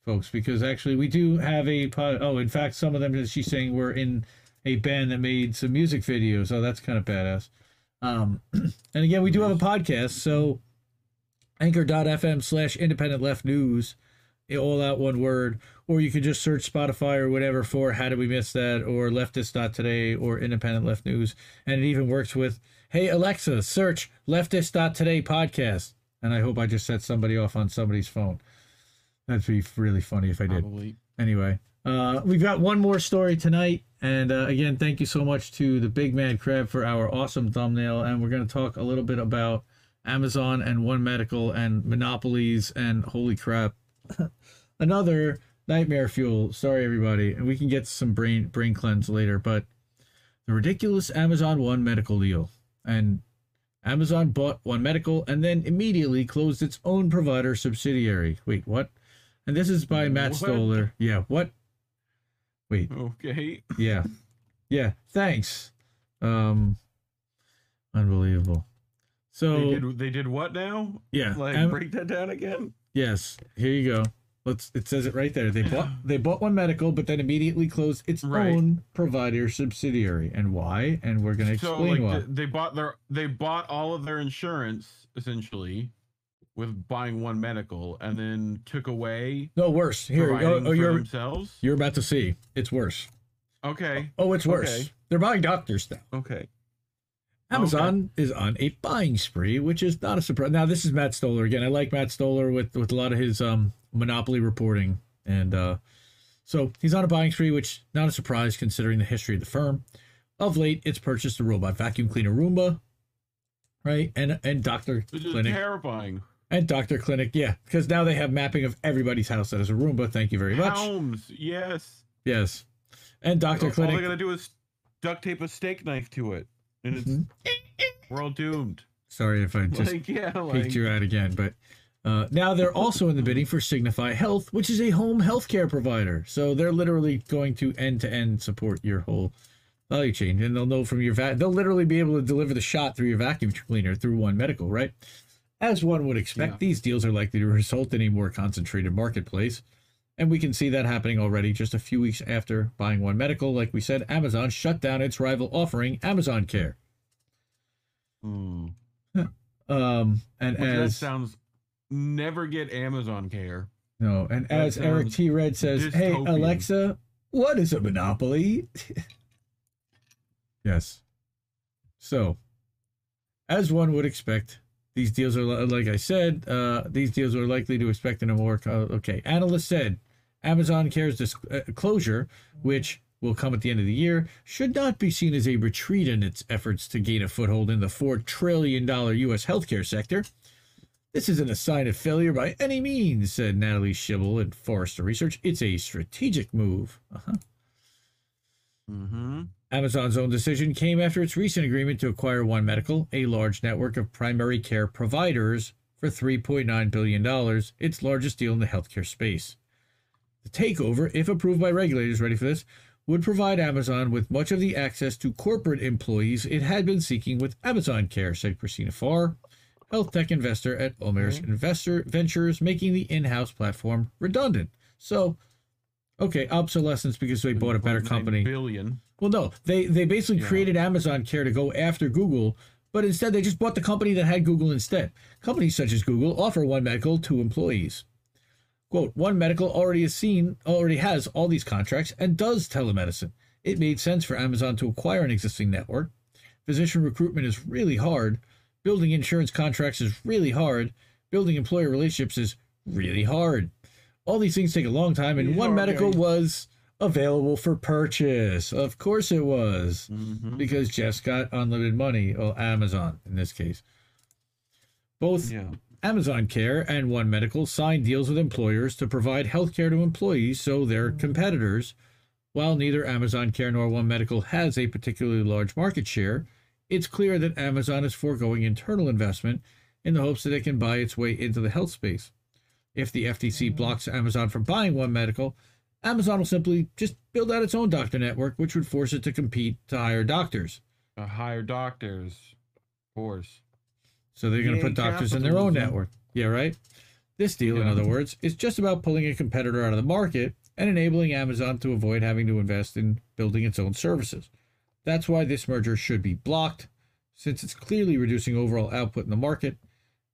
folks because actually we do have a pod. Oh, in fact, some of them that she's saying were in a band that made some music videos. Oh, that's kind of badass. Um, and again, we do have a podcast, so anchor.fm slash independent left news, all out one word, or you could just search Spotify or whatever for How Did We Miss That or Leftist Today or Independent Left News. And it even works with, Hey Alexa, search Leftist Today podcast. And I hope I just set somebody off on somebody's phone. That'd be really funny if I did Probably. anyway uh we've got one more story tonight and uh, again thank you so much to the big man crab for our awesome thumbnail and we're going to talk a little bit about amazon and one medical and monopolies and holy crap another nightmare fuel sorry everybody and we can get some brain brain cleanse later but the ridiculous amazon one medical deal and amazon bought one medical and then immediately closed its own provider subsidiary wait what and this is by Matt What? Stoller. Yeah, what? Wait, Okay. yeah. Yeah, thanks. Um unbelievable. So They did. They did what now? yeah, Like Am- break that down again. yes, here you go. Let's it says it right there. They bought they bought one medical but then immediately closed its Right. own provider subsidiary. And why? And we're going to So explain like why. they bought their they bought all of their insurance essentially, with buying one medical and then took away No, worse. Here, oh, oh, you're themselves. you're about to see. It's worse. Okay. Oh, it's worse. Okay. They're buying doctors now. Okay. Amazon is on a buying spree, which is not a surprise. Now, this is Matt Stoller again. I like Matt Stoller with with a lot of his um monopoly reporting, and uh, so he's on a buying spree, which not a surprise considering the history of the firm. Of late, it's purchased a robot vacuum cleaner Roomba, right, and and Doctor Clinic terrifying. and Doctor Clinic, yeah, because now they have mapping of everybody's house that is a Roomba. Thank you very much. Helms, yes. Yes, and Doctor Clinic. All they gotta do is duct tape a steak knife to it, and it's Mhm. we're all doomed. Sorry if I just like yeah, peeked like you out again, but uh, now they're also in the bidding for Signify Health, which is a home healthcare provider. So they're literally going to end to end support your whole value chain, and they'll know from your va- they'll literally be able to deliver the shot through your vacuum cleaner through One Medical, right? As one would expect, Yeah. these deals are likely to result in a more concentrated marketplace. And we can see that happening already just a few weeks after buying One Medical. Like we said, Amazon shut down its rival offering, Amazon Care. hmm. Um, and Which that sounds never get Amazon care. No, and That as Eric T. Red says, "Hey. Alexa, what is a monopoly?" yes. So, as one would expect, these deals are like I said. Uh, these deals are likely to expect in a more uh, okay. Analyst said Amazon Care's dis- uh, closure, which will come at the end of the year, should not be seen as a retreat in its efforts to gain a foothold in the four trillion dollar U.S. healthcare sector. This isn't a sign of failure by any means, said Natalie Schibell at Forrester Research. It's a strategic move. Uh-huh. Mm-hmm. Amazon's own decision came after its recent agreement to acquire One Medical, a large network of primary care providers, for $3.9 billion, its largest deal in the healthcare space. The takeover, if approved by regulators, ready for this, would provide Amazon with much of the access to corporate employees it had been seeking with Amazon Care, said Christina Farr, health tech investor at OMERS Investor Ventures, making the in-house platform redundant. So, okay, obsolescence because they bought a better company. Billion. Well, no, they they basically Yeah. created Amazon Care to go after Google, but instead they just bought the company that had Google instead. Companies such as Google offer One Medical to employees. Quote, One Medical already has seen already has all these contracts and does telemedicine. It made sense for Amazon to acquire an existing network. Physician recruitment is really hard. Building insurance contracts is really hard. Building employer relationships is really hard. All these things take a long time, and One Medical was available for purchase. Of course it was Mm-hmm. because Jeff's got unlimited money, or Amazon in this case. Both Yeah. Amazon Care and One Medical signed deals with employers to provide health care to employees so their competitors, while neither Amazon Care nor One Medical has a particularly large market share, it's clear that Amazon is foregoing internal investment in the hopes that it can buy its way into the health space. If the FTC blocks Amazon from buying One Medical, Amazon will simply just build out its own doctor network, which would force it to compete to hire doctors. Uh, hire doctors, of course. So they're going to put doctors in their own network. Yeah, right? This deal, in other words, is just about pulling a competitor out of the market and enabling Amazon to avoid having to invest in building its own services. That's why this merger should be blocked, since it's clearly reducing overall output in the market.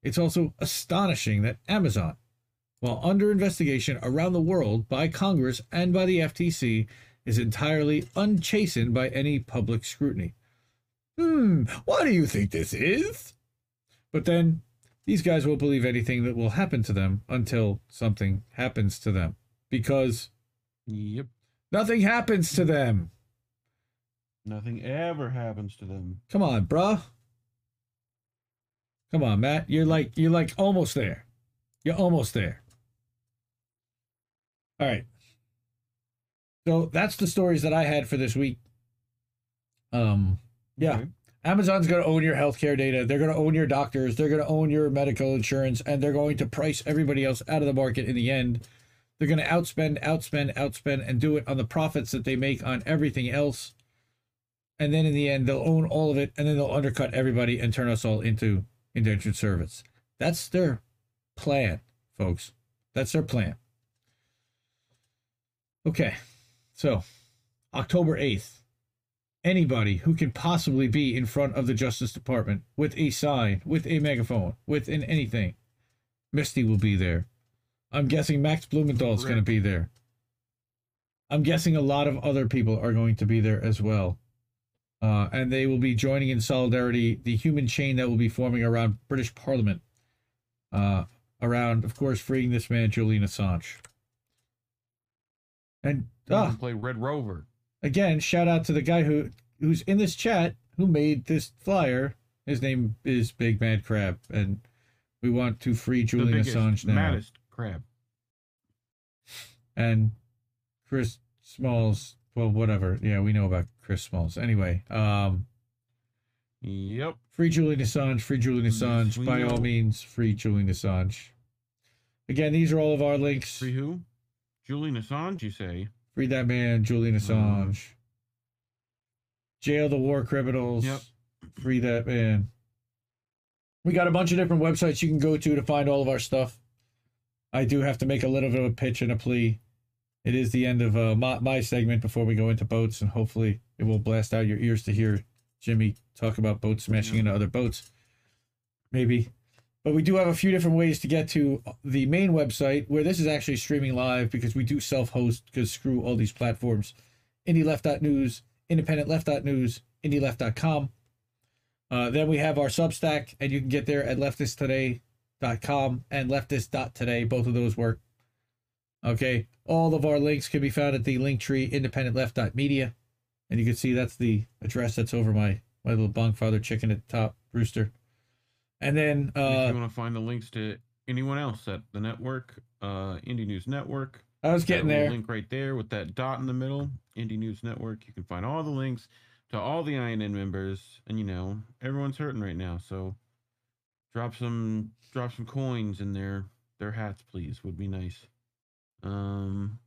It's also astonishing that Amazon, while under investigation around the world by Congress and by the FTC, is entirely unchastened by any public scrutiny. Hmm, what do you think this is? But then these guys won't believe anything that will happen to them until something happens to them. Because Yep. nothing happens to them. Nothing ever happens to them. Come on, bruh. Come on, Matt. You're like you're like almost there. You're almost there. All right. So that's the stories that I had for this week. Um yeah. Okay. Amazon's going to own your healthcare data. They're going to own your doctors. They're going to own your medical insurance, and they're going to price everybody else out of the market in the end. They're going to outspend, outspend, outspend, and do it on the profits that they make on everything else. And then in the end, they'll own all of it, and then they'll undercut everybody and turn us all into indentured servants. That's their plan, folks. That's their plan. Okay, so October 8th anybody who can possibly be in front of the Justice Department with a sign, with a megaphone, with an anything, Misty will be there. I'm guessing Max Blumenthal is going to be there. I'm guessing a lot of other people are going to be there as well. Uh, and they will be joining in solidarity the human chain that will be forming around British Parliament. Uh, around, of course, freeing this man, Julian Assange. And ah, play Red Rover. again, shout out to the guy who who's in this chat who made this flyer. His name is Big Mad Crab, and we want to free Julian biggest, Assange now. maddest crab. And Chris Smalls, well, whatever. Yeah, we know about Chris Smalls. Anyway, um, Yep. free Julian Assange, free Julian Assange. By all means, free Julian Assange. Again, these are all of our links. Free who? Julian Assange, you say? Free that man, Julian Assange. Jail the war criminals. Yep. Free that man. We got a bunch of different websites you can go to to find all of our stuff. I do have to make a little bit of a pitch and a plea. It is the end of uh, my, my segment before we go into boats, and hopefully it will blast out your ears to hear Jimmy talk about boats smashing into other boats. Maybe. But we do have a few different ways to get to the main website where this is actually streaming live because we do self host because screw all these platforms. IndieLeft.news, IndependentLeft.news, IndieLeft.com. Uh, then we have our Substack, and you can get there at leftisttoday.com and leftist.today. Both of those work. Okay. All of our links can be found at the link tree independentleft.media. And you can see that's the address that's over my, my little bonkfather chicken at the top, rooster. And then if uh, you want to find the links to anyone else at the network, uh, Indie News Network, I was getting there. Link right there with that dot in the middle, Indie News Network. You can find all the links to all the INN members, and you know everyone's hurting right now. So drop some drop some coins in their their hats, please. Would be nice. Um,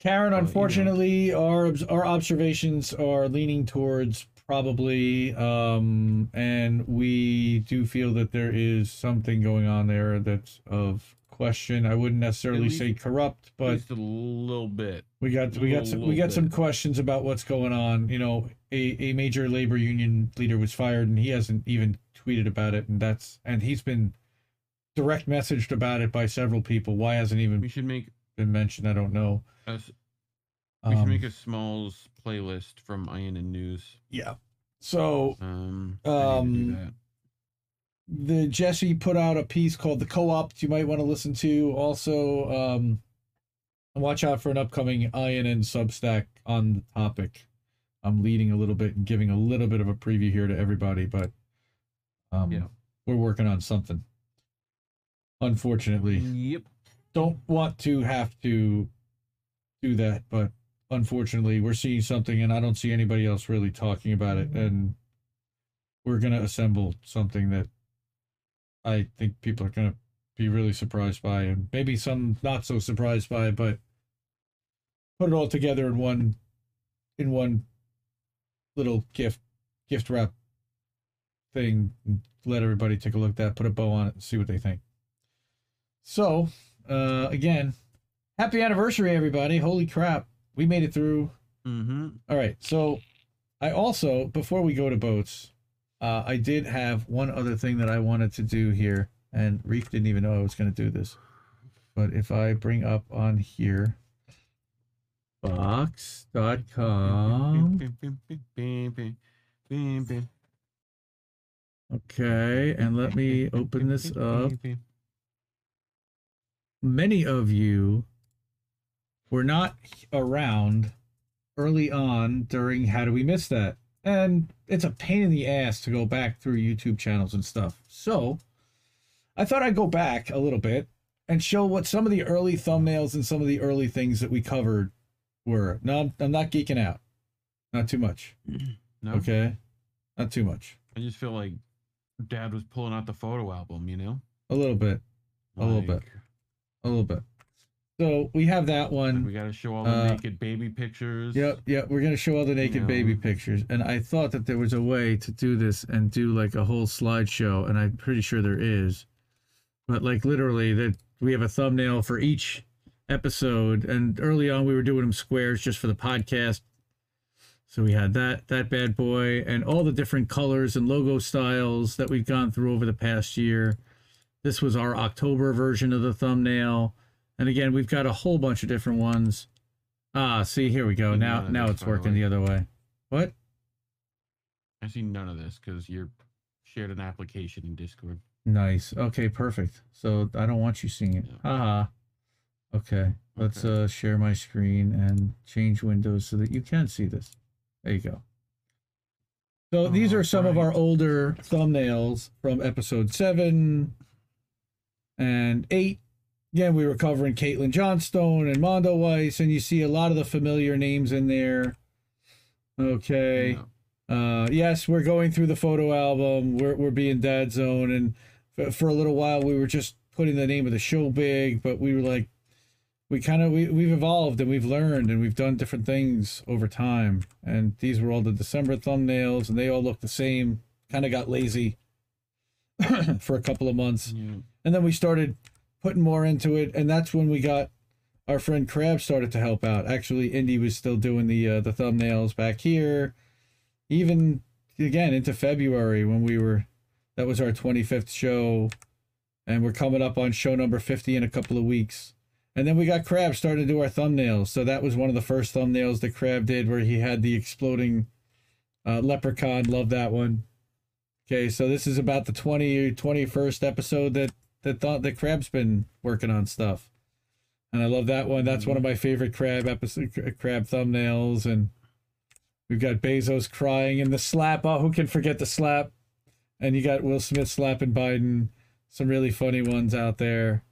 Karen, know. unfortunately, our our observations are leaning towards probably, um, and we do feel that there is something going on there that's of question. I wouldn't necessarily least- say corrupt, but least a little bit. we got we got some, we got some questions about what's going on. You know, a a major labor union leader was fired, and he hasn't even tweeted about it, and that's and he's been direct messaged about it by several people. Why hasn't even We should make been mentioned? I don't know. we should Um, make a Smalls playlist from INN News. Yeah. So Um, I need to do Um, the Jesse put out a piece called "The Co-op" you might want to listen to. Also, um, watch out for an upcoming INN Substack on the topic. I'm leading a little bit and giving a little bit of a preview here to everybody, but um, Yeah. we're working on something. Unfortunately, Yep. Don't want to have to do that, but unfortunately, we're seeing something, and I don't see anybody else really talking about it. And we're gonna assemble something that I think people are gonna be really surprised by, and maybe some not so surprised by, but put it all together in one in one little gift gift wrap thing. And let everybody take a look at that, put a bow on it, and see what they think. So, uh, again, happy anniversary, everybody! Holy crap, we made it through. Mm-hmm. All right, so I also before we go to boats, uh, I did have one other thing that I wanted to do here, and Reef didn't even know I was going to do this. But if I bring up on here, box.com. Okay, and let me open this up. Many of you were not around early on during How Do We Miss That? And it's a pain in the ass to go back through YouTube channels and stuff. So I thought I'd go back a little bit and show what some of the early thumbnails and some of the early things that we covered were. No, I'm, I'm not geeking out. Not too much. No, Okay. Not too much. I just feel like Dad was pulling out the photo album. You know, A little bit. A little bit. A little bit. So we have that one. we got to show all the Uh, naked baby pictures. Yep, yep. We're gonna show all the naked know. baby pictures, and I thought that there was a way to do this and do like a whole slideshow, and I'm pretty sure there is. But like literally, that we have a thumbnail for each episode, and early on we were doing them squares just for the podcast. So we had that that bad boy, and all the different colors and logo styles that we've gone through over the past year. This was our October version of the thumbnail. And again, we've got a whole bunch of different ones. Ah, see, here we go. Now now it's working the other way. What? I see none of this because you're shared an application in Discord. Nice. Okay, perfect. So I don't want you seeing it. Yeah. Haha. Okay. Let's Okay. uh share my screen and change windows so that you can see this. There you go. So these are some of our older thumbnails from episode seven and eight. Again, we were covering Caitlin Johnstone and Mondoweiss, and you see a lot of the familiar names in there. Okay. Yeah. Uh, yes, we're going through the photo album. We're we're being dad zone, and for, for a little while we were just putting the name of the show big, but we were like, we kind of we we've evolved and we've learned and we've done different things over time. And these were all the December thumbnails, and they all look the same. Kind of got lazy for a couple of months, Yeah. and then we started putting more into it, and that's when we got our friend Crab started to help out. Actually, Indy was still doing the uh, the thumbnails back here, even again into February when we were. That was our 25th show, and we're coming up on show number 50 in a couple of weeks. And then we got Crab starting to do our thumbnails. So that was one of the first thumbnails that Crab did, where he had the exploding uh, leprechaun. Love that one. Okay, so this is about the 20 21st episode that that thought that Crab's been working on stuff, and I love that one. That's one of my favorite Crab episode, Crab thumbnails, and we've got Bezos crying and the slap. Oh, who can forget the slap? And you got Will Smith slapping Biden. Some really funny ones out there.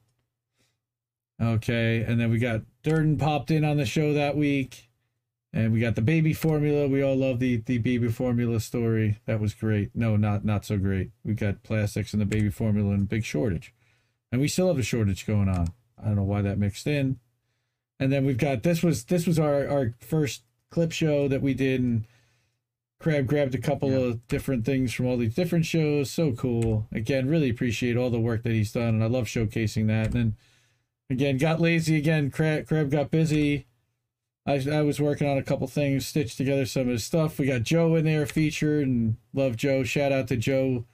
Okay, and then we got Durden popped in on the show that week, and we got the baby formula. We all love the the baby formula story. That was great. No, not not so great. We got plastics and the baby formula and big shortage, and we still have a shortage going on. I don't know why that mixed in. And then we've got this was this was our our first clip show that we did, and Crab grabbed a couple of different things from all these different shows. So cool. Again, really appreciate all the work that he's done, and I love showcasing that. And then again, got lazy again. Crab, Crab got busy. I, I was working on a couple things, stitched together some of his stuff. We got Joe in there featured, and love Joe. Shout out to Joe.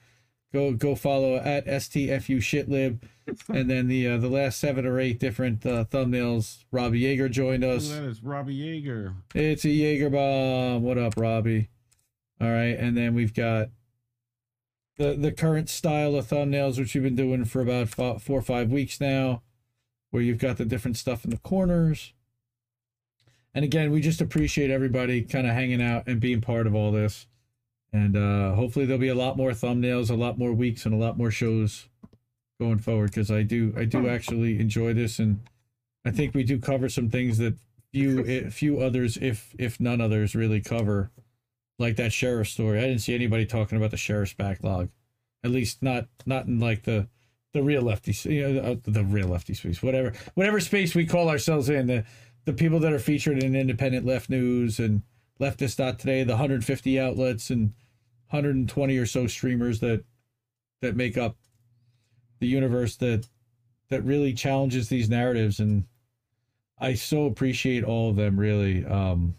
Go go follow at stfu shitlib, and then the uh, the last seven or eight different uh, thumbnails. Robbie Yeager joined us. that is Robbie Yeager. It's a Yeager bomb. What up, Robbie? All right, and then we've got the the current style of thumbnails, which we've been doing for about four or five weeks now, where you've got the different stuff in the corners. And again, we just appreciate everybody kind of hanging out and being part of all this. And uh, hopefully there'll be a lot more thumbnails, a lot more weeks, and a lot more shows going forward. Because I do, I do actually enjoy this, and I think we do cover some things that few, eh, few others, if if none others, really cover. Like that sheriff story. I didn't see anybody talking about the sheriff's backlog. At least not not in like the the real lefty, you know, uh, the real lefty space, whatever whatever space we call ourselves in. The the people that are featured in independent left news and leftist today, the 150 outlets and 120 or so streamers that that make up the universe that that really challenges these narratives and I so appreciate all of them really um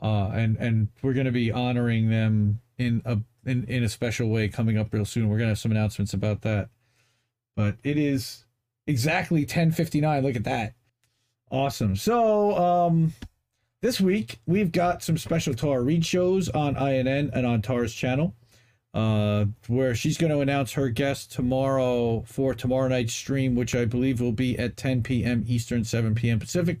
uh and and we're going to be honoring them in a in, in a special way coming up real soon. We're going to have some announcements about that. But it is exactly 10:59. Look at that. Awesome. So, um this week we've got some special Tara Reade shows on INN and on Tara's channel. Uh, where she's going to announce her guest tomorrow for tomorrow night's stream, which I believe will be at 10 p.m. Eastern, 7 p.m. Pacific.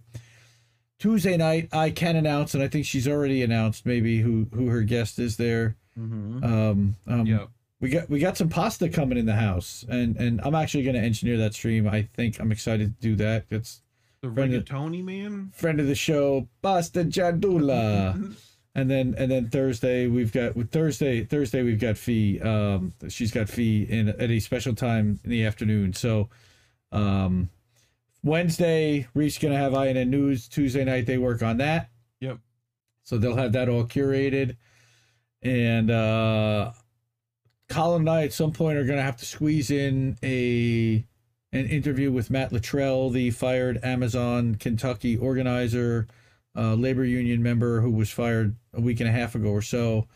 Tuesday night, I can announce, and I think she's already announced maybe who who her guest is there. Mm-hmm. Um, um, Yep. we got we got some pasta coming in the house, and and I'm actually going to engineer that stream. I think I'm excited to do that. It's The Friend of- rigatoni man. friend of the show, Pasta Jadula. and then and then Thursday we've got with Thursday Thursday we've got Fee. Um, she's got Fee in at a special time in the afternoon. So, um, Wednesday Reese gonna have INN news. Tuesday night they work on that. Yep. So they'll have that all curated, and uh, Colin and I at some point are gonna have to squeeze in a an interview with Matt Luttrell, the fired Amazon Kentucky organizer, uh, labor union member who was fired a week and a half ago or so.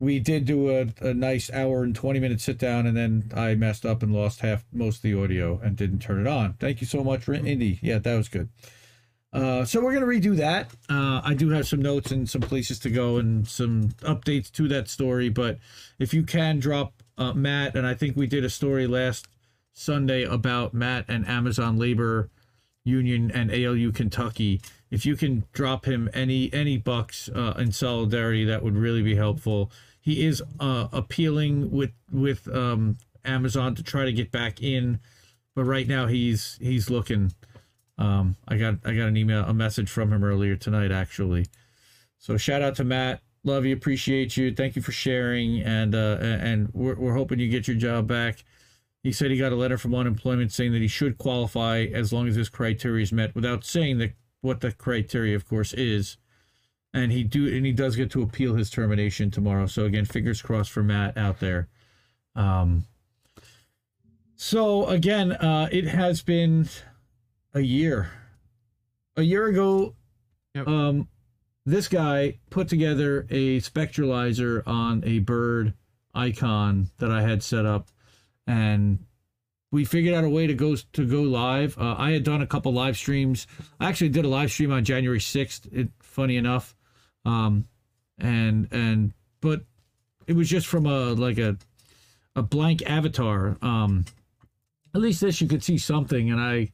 we did do a, a nice hour and 20 minute sit down and then i messed up and lost half most of the audio and didn't turn it on. Thank you so much indy. Yeah that was good. Uh, so we're gonna redo that. Uh, i do have some notes and some places to go and some updates to that story but if you can drop uh, matt and i think we did a story last sunday about matt and amazon labor union and alu kentucky. If you can drop him any any bucks uh, in solidarity that would really be helpful. He is uh, appealing with with um, amazon to try to get back in but right now he's he's looking. Um, i got i got an email a message from him earlier tonight actually. So shout out to matt. Love you. Appreciate you. Thank you for sharing. And uh and we're, we're hoping you get your job back he said he got a letter from unemployment saying that he should qualify as long as his criteria is met without saying that what the criteria of course is. And he do and he does get to appeal his termination tomorrow. So again fingers crossed for matt out there. Um so again uh it has been a year. A year ago Yep. um this guy put together a spectralizer on a bird icon that i had set up and we figured out a way to go to go live. Uh, I had done a couple live streams. I actually did a live stream on January sixth. Funny enough, um, and and but it was just from a like a a blank avatar. Um, at least this you could see something, and I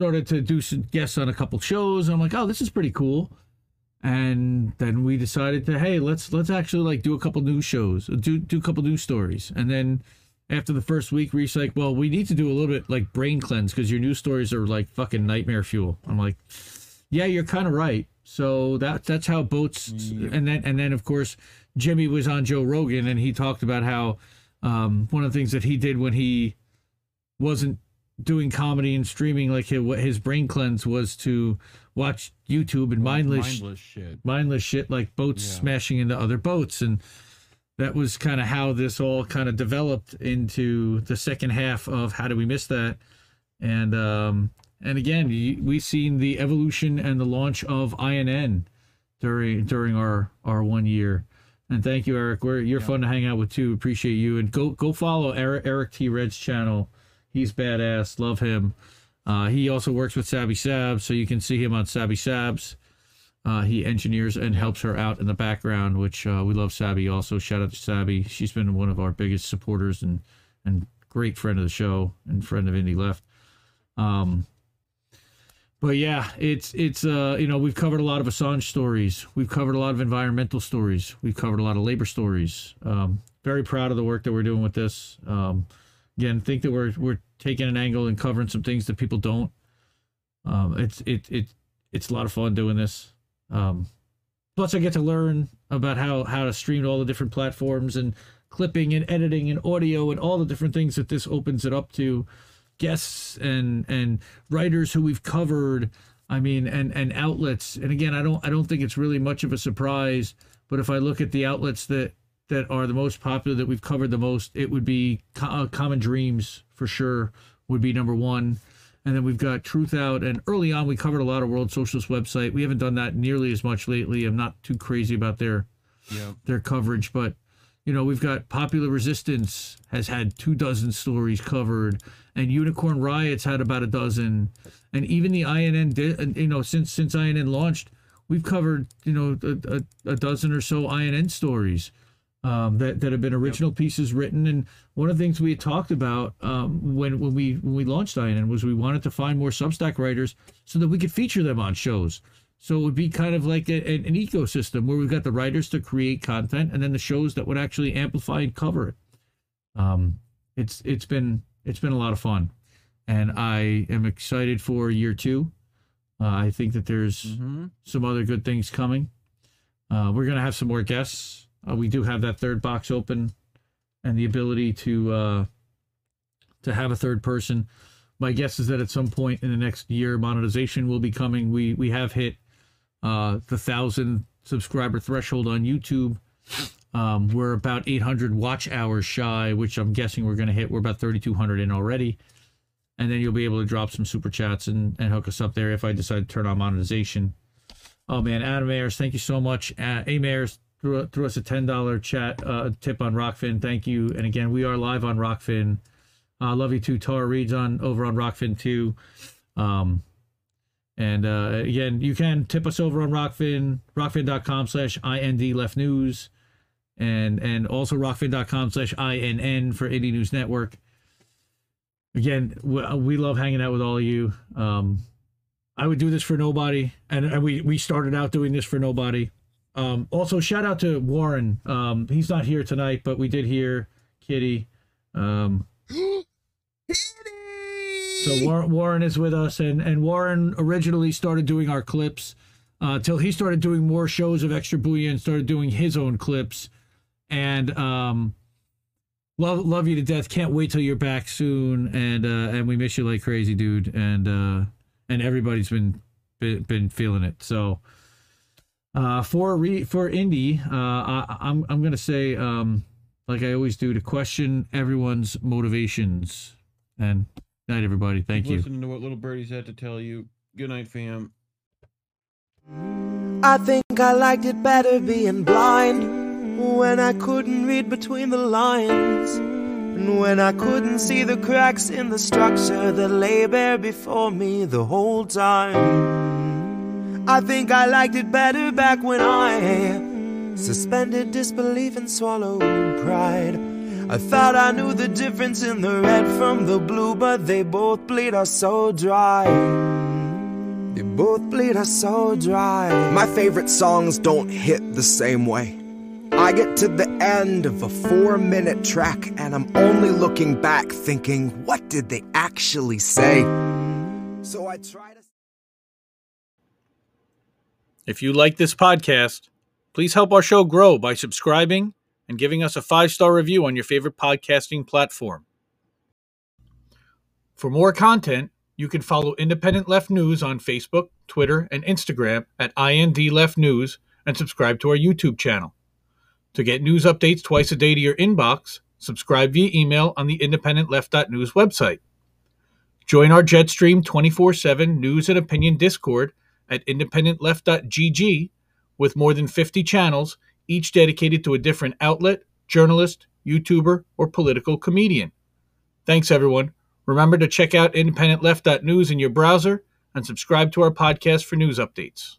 started to do some guests on a couple shows. I'm like, oh, this is pretty cool. And then we decided to, hey, let's let's actually like do a couple news shows, do do a couple news stories, and then after the first week, Reese like, well, we need to do a little bit like brain cleanse because your news stories are like fucking nightmare fuel. I'm like, yeah, you're kind of right. So that that's how boats, and then and then of course Jimmy was on Joe Rogan and he talked about how um, one of the things that he did when he wasn't doing comedy and streaming like his, his brain cleanse was to watch YouTube and mindless mindless shit. mindless shit like boats Yeah. smashing into other boats and that was kind of how this all kind of developed into the second half of how do we miss that? And um and again we've seen the evolution and the launch of inn during during our our one year. And thank you eric. We're you're fun to hang out with too. Appreciate you. And go go follow eric eric t. Red's channel. He's badass. Love him. Uh he also works with sabby sabs so you can see him on sabby sabs uh, he engineers and helps her out in the background, which uh, we love. Sabby also. Shout out to Sabby. She's been one of our biggest supporters and and great friend of the show and friend of Indie Left. Um, but yeah, it's it's uh you know we've covered a lot of Assange stories. We've covered a lot of environmental stories. We've covered a lot of labor stories. Um, very proud of the work that we're doing with this. Um, again, think that we're we're taking an angle and covering some things that people don't. Um, it's it it it's a lot of fun doing this. Um, plus, I get to learn about how how to stream to all the different platforms and clipping and editing and audio and all the different things that this opens it up to. Guests and and writers who we've covered. I mean, and and outlets. And again, I don't I don't think it's really much of a surprise. But if I look at the outlets that that are the most popular that we've covered the most, it would be uh, Common Dreams for sure would be number one. And then we've got Truthout. And early on, we covered a lot of World Socialist website. We haven't done that nearly as much lately. I'm not too crazy about their Yeah. their coverage, but you know, we've got Popular Resistance has had two dozen stories covered, and Unicorn Riots had about a dozen, and even the INN, di- and, you know, since since INN launched, we've covered you know a, a, a dozen or so INN stories um, that that have been original pieces written. And one of the things we had talked about um, when when we when we launched INN was we wanted to find more Substack writers so that we could feature them on shows. So it would be kind of like a, an, an ecosystem where we've got the writers to create content, and then the shows that would actually amplify and cover it. Um, it's it's been it's been a lot of fun, and I am excited for year two. Uh, I think that there's Mm-hmm. some other good things coming. Uh, we're gonna have some more guests. Uh, we do have that third box open, and the ability to uh, to have a third person. My guess is that at some point in the next year, monetization will be coming. We we have hit uh, the thousand subscriber threshold on YouTube. Um, we're about 800 watch hours shy, which I'm guessing we're going to hit. We're about 3,200 in already. And then you'll be able to drop some super chats and, and hook us up there if I decide to turn on monetization. Oh man, Adam Ayers, thank you so much. Uh, A Ayers, threw, threw us a ten dollar chat uh, tip on Rokfin. Thank you. And again, we are live on Rokfin. Uh, love you too, Tara Reade's on over on Rokfin too. Um, and uh, again, you can tip us over on Rokfin, rokfin.com slash IND left news, and and also rokfin.com slash INN for Indie News Network. Again, we, we love hanging out with all of you. Um, I would do this for nobody, and, and we we started out doing this for nobody. Um, also, shout out to Warren. Um, he's not here tonight, but we did hear Kitty. Um, so Warren, Warren is with us, and and Warren originally started doing our clips uh, till he started doing more shows of Extra Booyah and started doing his own clips. And um, love love you to death. Can't wait till you're back soon, and uh, and we miss you like crazy, dude. And uh, and everybody's been been, been feeling it. So uh, for re for Indy, uh, I, I'm I'm gonna say um, like I always do to question everyone's motivations. And night, everybody. Thank Keep you. Listening to what little birdies had to tell you. Good night, fam. I think I liked it better being blind when I couldn't read between the lines and when I couldn't see the cracks in the structure that lay bare before me the whole time. I think I liked it better back when I suspended disbelief and swallowed pride. I thought I knew the difference in the red from the blue, but they both bleed us so dry. They both bleed us so dry. My favorite songs don't hit the same way. I get to the end of a four minute track and I'm only looking back thinking, what did they actually say? So I try to. If you like this podcast, please help our show grow by subscribing and giving us a five star review on your favorite podcasting platform. For more content, you can follow Independent Left News on Facebook, Twitter, and Instagram at IND Left News and subscribe to our YouTube channel. To get news updates twice a day to your inbox, subscribe via email on the independentleft.news website. Join our Jetstream 24 7 news and opinion Discord at independentleft.gg with more than 50 channels, each dedicated to a different outlet, journalist, YouTuber, or political comedian. Thanks, everyone. Remember to check out independentleft.news in your browser and subscribe to our podcast for news updates.